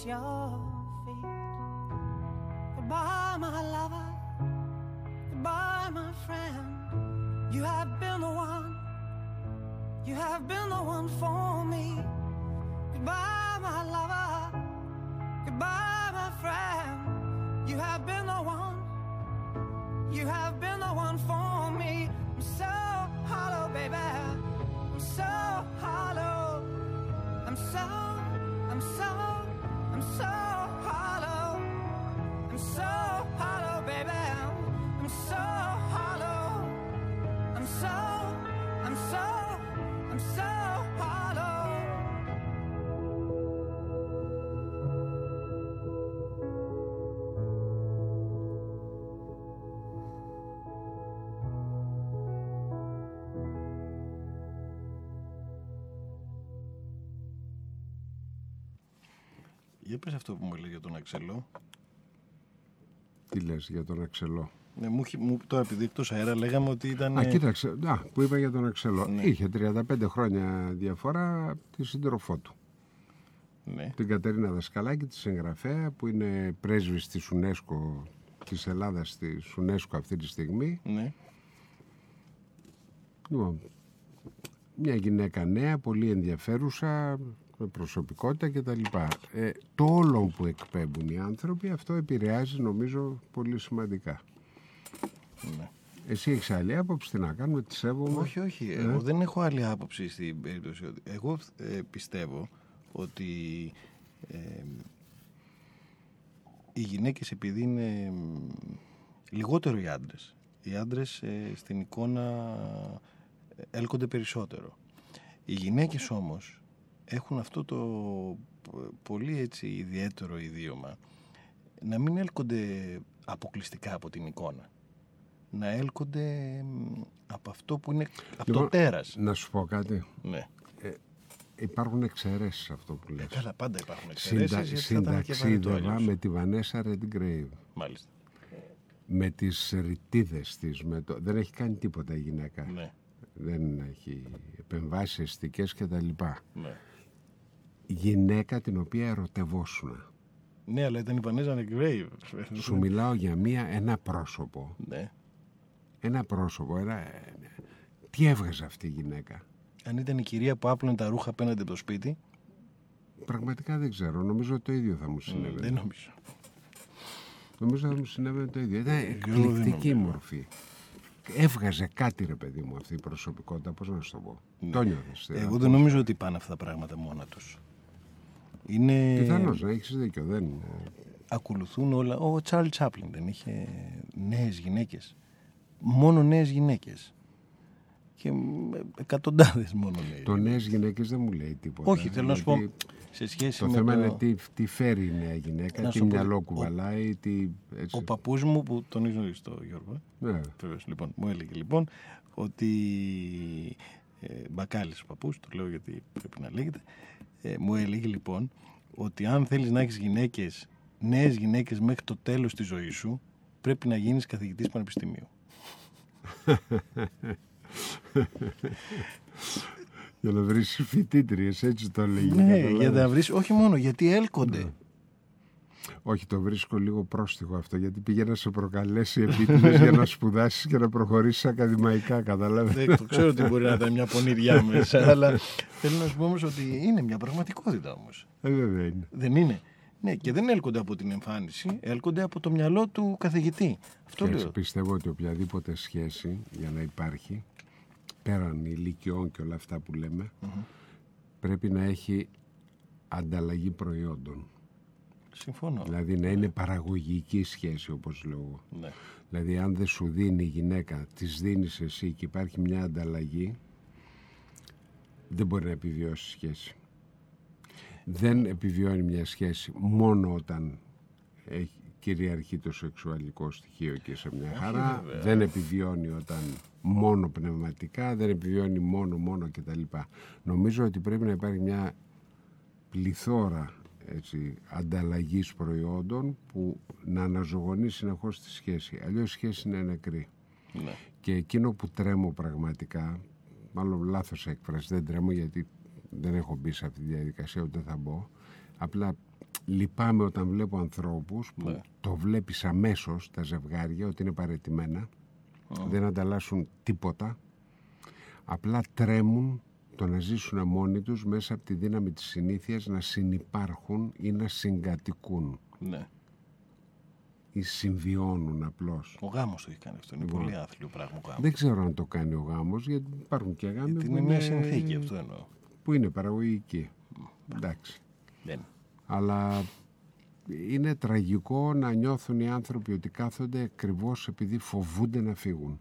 Your feet. Goodbye, my lover. Goodbye, my friend. You have been the one. You have been the one for Για πες αυτό που μου έλεγε για τον Αξελό. Τι λες για τον Αξελό. Ναι, μου, είχε- μου, τώρα επειδή εκτός αέρα λέγαμε ότι ήταν... Α, κοίταξε, α, που είπα για τον Αξελό. Ναι. Είχε 35 χρόνια διαφορά από τη σύντροφό του. Ναι. Την Κατερίνα Δασκαλάκη, της συγγραφέα, που είναι πρέσβης της UNESCO, της Ελλάδας της UNESCO αυτή τη στιγμή. ναι. Λοιπόν, μια γυναίκα νέα, πολύ ενδιαφέρουσα, με προσωπικότητα κτλ. Ε, το όλο που εκπέμπουν οι άνθρωποι, αυτό επηρεάζει νομίζω πολύ σημαντικά. ναι. Εσύ έχεις άλλη άποψη, τι να κάνουμε, τη σέβομαι; Όχι, όχι. Εγώ δεν έχω άλλη άποψη στην περίπτωση. ότι- Εγώ ε, πιστεύω ότι ε, οι γυναίκες επειδή είναι μ, λιγότερο οι άντρες. Οι άντρες ε, στην εικόνα ε, έλκονται περισσότερο. Οι γυναίκες όμως έχουν αυτό το π- πολύ έτσι ιδιαίτερο ιδίωμα να μην έλκονται αποκλειστικά από την εικόνα. Να έλκονται μ, από αυτό που είναι από το Λοιπόν, τέρας. Να σου πω κάτι. Ναι. Υπάρχουν εξαιρέσεις σε αυτό που λες. Καλά, πάντα υπάρχουν Συντα, εξαιρέσεις γιατί θα ήταν και βαρετό συνταξίδευα αλλιώς. με τη Βανέσα Redgrave. Μάλιστα. Με τις ρητίδες της. Με το... Δεν έχει κάνει τίποτα η γυναίκα. Ναι, Δεν έχει επεμβάσεις αισθητικές και τα λοιπά. ναι. Γυναίκα την οποία ερωτευόσουνα. Ναι, αλλά ήταν η Πανέζα Νεγκρέιβ. Σου μιλάω για μία, ένα πρόσωπο. Ναι. Ένα πρόσωπο. Ένα... Τι έβγαζε αυτή η γυναίκα; Αν ήταν η κυρία που άπλωνε τα ρούχα απέναντι από το σπίτι, Πραγματικά δεν ξέρω. Νομίζω ότι το ίδιο θα μου συνέβαινε. δεν νομίζω. Νομίζω θα μου συνέβαινε το ίδιο. Ήταν δεν εκπληκτική νομίζω. μορφή. Έβγαζε κάτι ρε παιδί μου αυτή η προσωπικότητα. Πώς να σου το πω; Το νιώθεις. Ναι. Εγώ δεν νομίζω ότι πάνε αυτά τα πράγματα μόνα τους. Είναι... Πιθανώς να έχεις δίκιο. Δεν... Ακολουθούν όλα. Ο Τσάρλ Τσάπλιν δεν είχε νέες γυναίκες. Μόνο νέες γυναίκες. Και μ, εκατοντάδες μόνο νέες. Το νέες γυναίκες δεν μου λέει τίποτα. Όχι, θέλω να σου πω Γιατί σε σχέση Το με θέμα το... είναι τι, τι φέρει η νέα γυναίκα, Να τι σου πω, μυαλό ο- κουβαλάει, τι... Έτσι. Ο παππούς μου που τον γνωρίζει το Γιώργο, ε, Ναι. Βεβαίως, λοιπόν, μου έλεγε λοιπόν ότι ε, Μπακάλης ο παππούς, το λέω γιατί πρέπει να λέγεται, ε, μου έλεγε λοιπόν ότι αν θέλεις να έχεις γυναίκες, νέες γυναίκες μέχρι το τέλος της ζωής σου, πρέπει να γίνεις καθηγητής πανεπιστημίου. Για να βρεις φοιτήτριες, έτσι το λέγει. Ναι, καταλάβες. για να βρεις, όχι μόνο, γιατί έλκονται. Όχι, το βρίσκω λίγο πρόστιχο αυτό, γιατί πήγε να σε προκαλέσει επίτηδες για να σπουδάσεις και να προχωρήσεις ακαδημαϊκά, καταλάβες. Δεν το ξέρω ότι μπορεί να ήταν μια πονηριά μέσα, αλλά θέλω να σου πω όμως ότι είναι μια πραγματικότητα όμως. Ε, βέβαια είναι. Δεν είναι. Ναι, και δεν έλκονται από την εμφάνιση, έλκονται από το μυαλό του καθηγητή. Αυτό Και έτσι λέω. πιστεύω ότι οποιαδήποτε σχέση για να υπάρχει, πέραν ηλικιών και όλα αυτά που λέμε, πρέπει να έχει ανταλλαγή προϊόντων. Συμφωνώ. Δηλαδή να είναι παραγωγική σχέση όπως λέω. Ναι. Δηλαδή αν δεν σου δίνει η γυναίκα, της δίνεις εσύ και υπάρχει μια ανταλλαγή, δεν μπορεί να επιβιώσει η σχέση. Δεν επιβιώνει μια σχέση μόνο όταν έχει κυριαρχεί το σεξουαλικό στοιχείο και σε μια χαρά. Δεν επιβιώνει όταν μόνο πνευματικά, δεν επιβιώνει μόνο μόνο κτλ. Νομίζω ότι πρέπει να υπάρχει μια πληθώρα έτσι, ανταλλαγής προϊόντων που να αναζωογονεί συνεχώς τη σχέση. Αλλιώς η σχέση είναι νεκρή. Ναι. Και εκείνο που τρέμω πραγματικά, μάλλον λάθος έκφραση, δεν τρέμω γιατί δεν έχω μπει σε αυτή τη διαδικασία, ούτε θα μπω. Απλά λυπάμαι όταν βλέπω ανθρώπους που Ναι. το βλέπεις αμέσως τα ζευγάρια ότι είναι παρετημένα, δεν ανταλλάσσουν τίποτα, απλά τρέμουν το να ζήσουν μόνοι τους μέσα από τη δύναμη της συνήθειας να συνυπάρχουν ή να συγκατοικούν. ναι. ή συμβιώνουν απλώς. Ο γάμος το έχει κάνει αυτό. Είναι Λοιπόν. πολύ άθλιο πράγμα ο γάμος. Δεν ξέρω αν το κάνει ο γάμος, γιατί υπάρχουν και γάμοι Γιατί που είναι μια συνθήκη, αυτό εννοώ. που είναι παραγωγική. Εντάξει. Δεν. Αλλά είναι τραγικό να νιώθουν οι άνθρωποι ότι κάθονται ακριβώς επειδή φοβούνται να φύγουν.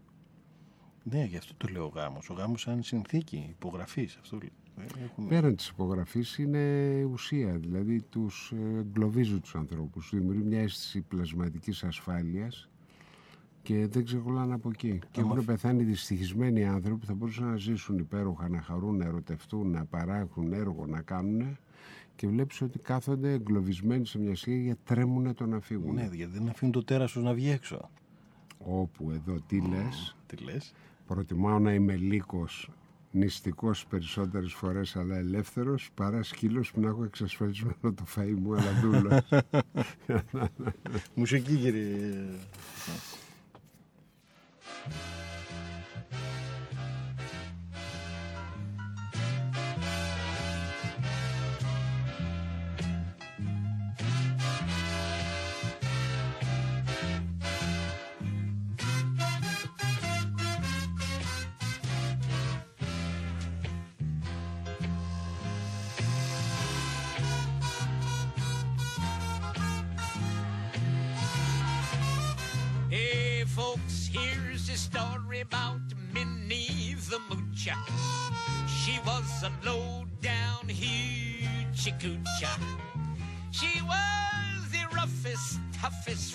Ναι, γι' αυτό το λέω ο γάμος. Ο γάμος σαν συνθήκη υπογραφής. Αυτό λέω. Ε, Έχουμε... Πέραν της υπογραφής είναι ουσία, δηλαδή τους ε, εγκλωβίζει τους ανθρώπους, δημιουργεί μια αίσθηση πλασματικής ασφάλειας και δεν ξεκολλάνε από εκεί. Και έχουν πεθάνει δυστυχισμένοι άνθρωποι που θα μπορούσαν να ζήσουν υπέροχα, να χαρούν, να ερωτευτούν, να παράγουν έργο, να κάνουν και βλέπεις ότι κάθονται εγκλωβισμένοι σε μια σκηνή γιατί τρέμουν το να φύγουν. Ναι, γιατί δεν αφήνουν το τέρας τους να βγει έξω. Όπου εδώ τι λες, Τι λες. Προτιμάω να είμαι λύκος νηστικός περισσότερες φορές αλλά ελεύθερος παρά σκύλος που να έχω εξασφαλισμένο το φαΐ μου αλλά δούλος. Μουσική κύριε. She was a low-down hoochie coocher. She was the roughest, toughest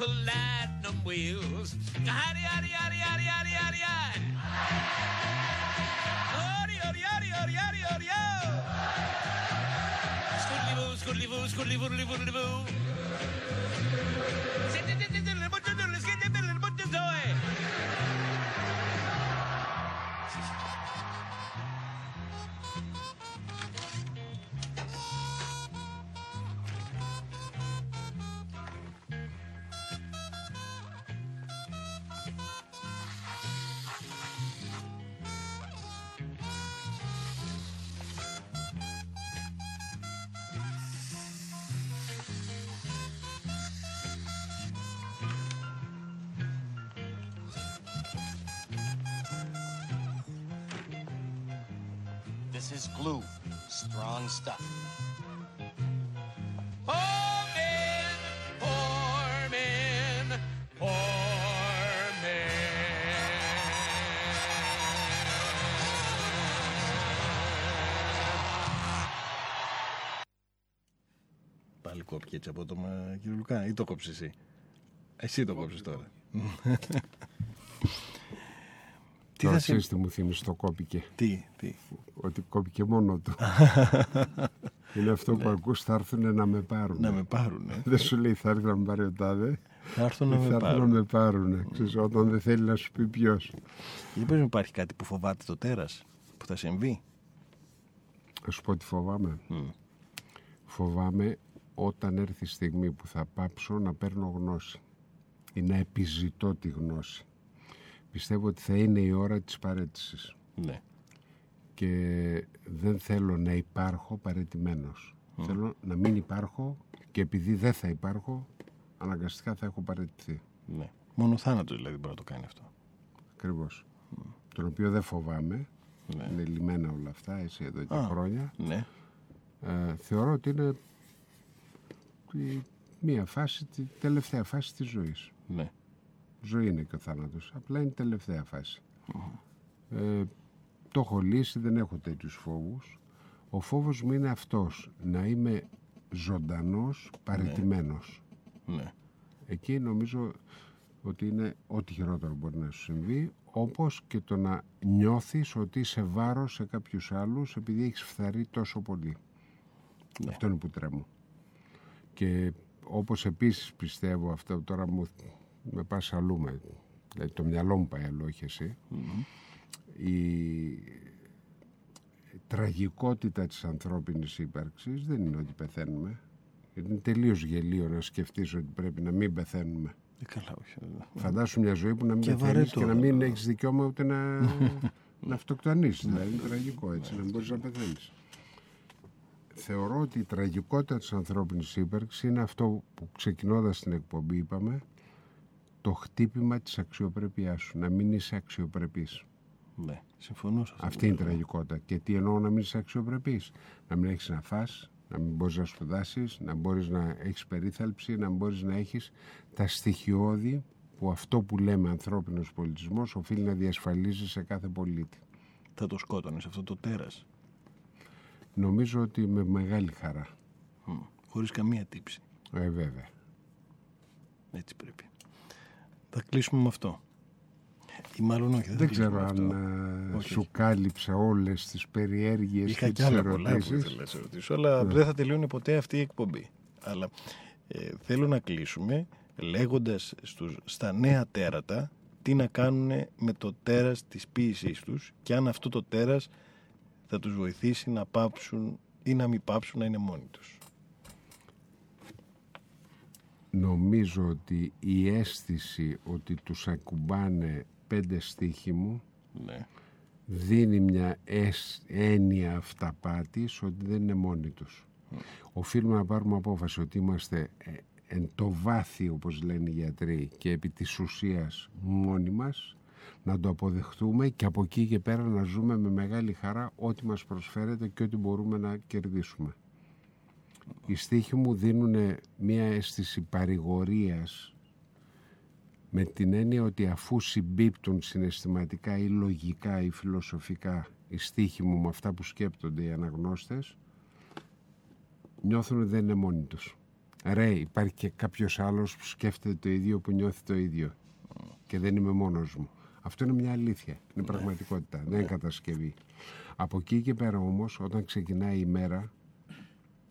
platinum wheels. Howdy, howdy, howdy, howdy, howdy, howdy, howdy. Howdy, howdy, howdy, howdy, howdy, howdy, ho. Scoodly boo, scoodly boo, stuff. Poor men, poor men, poor Πάλι κόπηκε έτσι από το μα, κύριο Λουκά. Ή το κόψεις εσύ; Εσύ το κόψεις τώρα. τι Τώρα θα σε... ξέρεις τι μου θύμισε το κόπηκε. Τι, τι. Ότι κόπηκε μόνο του. Είναι αυτό που ακούς θα έρθουν να με πάρουν. Να με πάρουν. Δεν σου λέει θα έρθει να με πάρει ο τάδε. Θα έρθουν να θα με έρθουν να πάρουν. με πάρουν. Ξέρεις, όταν δεν θέλει να σου πει ποιος. Δεν πρέπει να υπάρχει κάτι που φοβάται το τέρας. Που θα συμβεί; Θα σου πω τι φοβάμαι. Μμ. Φοβάμαι όταν έρθει η στιγμή που θα πάψω να παίρνω γνώση ή να επιζητώ τη γνώση. Πιστεύω ότι θα είναι η ώρα της παρέτησης Ναι. και δεν θέλω να υπάρχω παρετημένος. Θέλω να μην υπάρχω και επειδή δεν θα υπάρχω αναγκαστικά θα έχω παρετηθεί. ναι. Μόνο θάνατος δηλαδή μπορεί να το κάνει αυτό. Ακριβώς. Τον οποίο δεν φοβάμαι. Ναι. Είναι λιμένα όλα αυτά, έτσι εδώ και Α. χρόνια. Ναι. Ε, θεωρώ ότι είναι η μία φάση, τη τελευταία φάση της ζωής. Ναι. Ζωή είναι και ο θάνατος. Απλά είναι η τελευταία φάση. Ε, το έχω λύσει, δεν έχω τέτοιους φόβους. Ο φόβος μου είναι αυτός, να είμαι ζωντανός, παρετημένος. Ναι. Εκεί νομίζω ότι είναι ό,τι χειρότερο μπορεί να σου συμβεί, όπως και το να νιώθεις ότι είσαι βάρος σε κάποιους άλλους επειδή έχεις φθαρεί τόσο πολύ. Αυτό είναι που τρέμω. Και όπως επίσης πιστεύω αυτό τώρα μου με πας αλλού με, δηλαδή το μυαλό μου πάει αλλού, όχι εσύ. Η τραγικότητα της ανθρώπινης ύπαρξης δεν είναι ότι πεθαίνουμε. Είναι τελείως γελίο να σκεφτείς ότι πρέπει να μην πεθαίνουμε. Ε, καλά, όχι. ε, Φαντάσου μια ζωή που να μην Και πεθαίνεις βαρετό, και να μην βέβαια. έχεις δικαίωμα ούτε να, να αυτοκτονήσεις. δηλαδή είναι τραγικό έτσι, να μην μπορείς να πεθαίνεις. Θεωρώ ότι η τραγικότητα της ανθρώπινης ύπαρξης είναι αυτό που ξεκινώντας την εκπομπή είπαμε το χτύπημα της αξιοπρέπειάς σου, να μην είσαι αξιοπρεπής. Ναι, συμφωνώ σε αυτό. Αυτή είναι η τραγικότητα. Και τι εννοώ να μην είσαι αξιοπρεπής. Να μην έχεις να φας, να μην μπορείς να σπουδάσεις, να μπορείς να έχεις περίθαλψη, να μπορείς να έχεις τα στοιχειώδη που αυτό που λέμε ανθρώπινος πολιτισμός οφείλει να διασφαλίζει σε κάθε πολίτη. Θα το σκότωνες αυτό το τέρας. Νομίζω ότι με μεγάλη χαρά. Μμ, Χωρίς καμία τύψη. Ε, βέβαια. Έτσι πρέπει. Θα κλείσουμε με αυτό. Ή μάλλον όχι, δεν, θα Δεν κλείσουμε ξέρω με αυτό. αν ε, Όχι, σου όχι. κάλυψα όλες τις περιέργειες Είχα και κι τις άλλα πολλά που ερωτήσεις. ήθελα να σε ρωτήσω, αλλά δεν θα τελειώνει ποτέ αυτή η εκπομπή. Αλλά ε, θέλω να κλείσουμε λέγοντας στους, στα νέα τέρατα τι να κάνουν με το τέρας της ποίησής τους και αν αυτό το τέρας θα τους βοηθήσει να πάψουν ή να μην πάψουν να είναι μόνοι τους. Νομίζω ότι η αίσθηση ότι τους ακουμπάνε πέντε στίχοι μου Ναι. δίνει μια αισ- έννοια αυταπάτης ότι δεν είναι μόνοι τους. Οφείλουμε να πάρουμε απόφαση ότι είμαστε ε, εν το βάθη όπως λένε οι γιατροί και επί της ουσίας μόνοι μας να το αποδεχτούμε και από εκεί και πέρα να ζούμε με μεγάλη χαρά ό,τι μας προσφέρεται και ό,τι μπορούμε να κερδίσουμε. Οι στίχοι μου δίνουν μια αίσθηση παρηγορίας με την έννοια ότι αφού συμπίπτουν συναισθηματικά ή λογικά ή φιλοσοφικά οι στίχοι μου με αυτά που σκέπτονται οι αναγνώστες νιώθουν ότι δεν είναι μόνοι τους. Ρε, υπάρχει και κάποιος άλλος που σκέφτεται το ίδιο που νιώθει το ίδιο και δεν είμαι μόνος μου. Αυτό είναι μια αλήθεια, είναι πραγματικότητα, δεν είναι κατασκευή. Από εκεί και πέρα όμως, όταν ξεκινάει η μέρα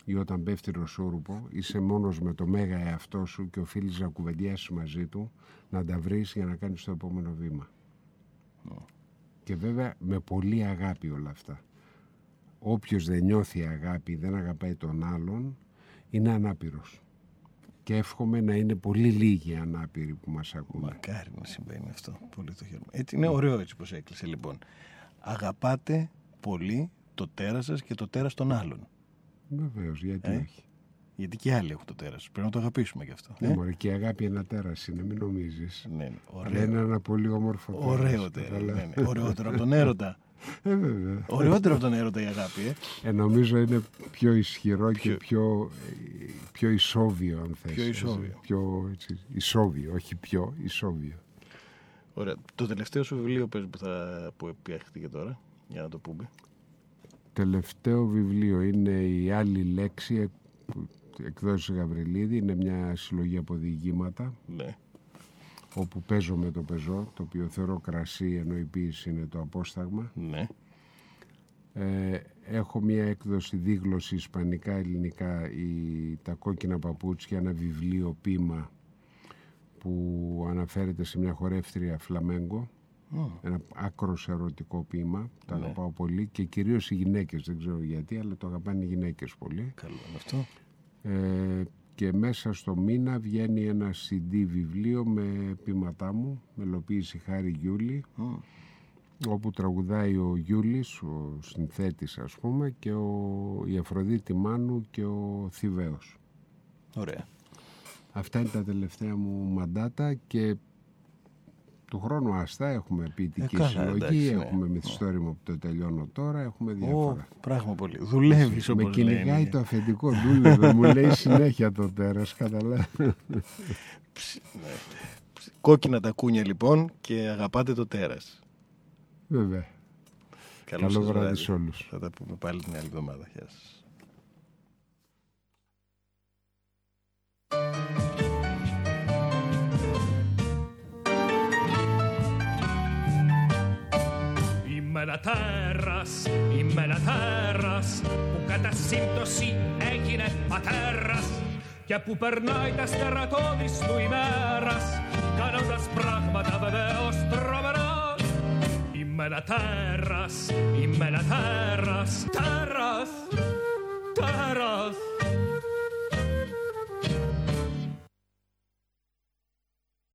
ή όταν πέφτει ροσούρουπο, είσαι μόνος με το μέγα εαυτό σου και οφείλεις να κουβεντιάσεις μαζί του, να τα βρεις για να κάνεις το επόμενο βήμα. Και βέβαια με πολύ αγάπη όλα αυτά. Όποιος δεν νιώθει αγάπη, δεν αγαπάει τον άλλον, είναι ανάπηρος. Και εύχομαι να είναι πολύ λίγοι οι ανάπηροι που μας ακούνε. Μακάρι να συμβαίνει αυτό. Πολύ το χαίρομαι. Έτσι, είναι ωραίο έτσι πως έκλεισε λοιπόν. Αγαπάτε πολύ το τέρας σας και το τέρας των άλλων. Βεβαίως, γιατί Ε, όχι. Γιατί και άλλοι έχουν το τέρας. Πρέπει να το αγαπήσουμε γι' αυτό. Ναι, ε; μωρέ, και η αγάπη ένα τέρας είναι, μην νομίζεις. Ναι, ναι, Αλλά ωραίο. είναι ένα πολύ όμορφο τέρας. Ωραίο τέρας. Αλλά- Ναι, ναι. Ωραιότερο από τον έρωτα. Ε, βέβαια. Ωραιότερο από τον έρωτα η αγάπη, ε. Ε, νομίζω είναι πιο ισχυρό και πιο, ε, πιο ισόβιο, αν θες. Πιο ισόβιο. Πιο έτσι, ισόβιο, όχι πιο, ισόβιο. Ωραία. Το τελευταίο σου βιβλίο πες, που, θα, που επέχθηκε τώρα, για να το πούμε. Τελευταίο βιβλίο είναι η άλλη λέξη εκ- που- εκδόσεις Γαβριλίδη. Είναι μια συλλογή από διηγήματα Ναι. όπου παίζω με το πεζό, το οποίο θεωρώ κρασί ενώ η ποίηση είναι το απόσταγμα. Ναι. Ε, έχω μια έκδοση δίγλωση ισπανικά, ελληνικά, η, τα κόκκινα παπούτσια, ένα βιβλίο πείμα που αναφέρεται σε μια χορεύτρια φλαμέγκο. Ένα άκρος ερωτικό ποίημα, το Ναι. αγαπάω πολύ και κυρίως οι γυναίκες, δεν ξέρω γιατί, αλλά το αγαπάνε οι γυναίκες πολύ. Καλό είναι αυτό. Ε, και μέσα στο μήνα βγαίνει ένα CD βιβλίο με ποίηματά μου, μελοποίηση Χάρη Γιούλη, όπου τραγουδάει ο Γιούλης, ο συνθέτης ας πούμε, και ο, η Αφροδίτη Μάνου και ο Θηβαίος. Ωραία. Αυτά είναι τα τελευταία μου μαντάτα και Του χρόνου αστά έχουμε ποιητική Ε, καλά, συλλογή, εντάξει, ναι. έχουμε μυθιστόρημα που το τελειώνω τώρα, έχουμε Ω, διάφορα. πράγμα πολύ. Δουλεύεις Με όπως κυνηγάει το αφεντικό, δούλευε, μου λέει συνέχεια το τέρας, καταλάβει. Κόκκινα τα κούνια λοιπόν και αγαπάτε το τέρας. Βέβαια. Καλό, Καλό σας βράδυ σε όλους. Θα τα πούμε πάλι την άλλη εβδομάδα. Γεια σας. Είμαι ένα τέρας, είμαι ένα τέρας που κατά σύμπτωση έγινε πατέρας. Και που περνάει τα στερατώδης του ημέρας κάνοντας πράγματα βεβαίως τρομερά. Είμαι ένα τέρας, είμαι ένα τέρας, τέρας, τέρας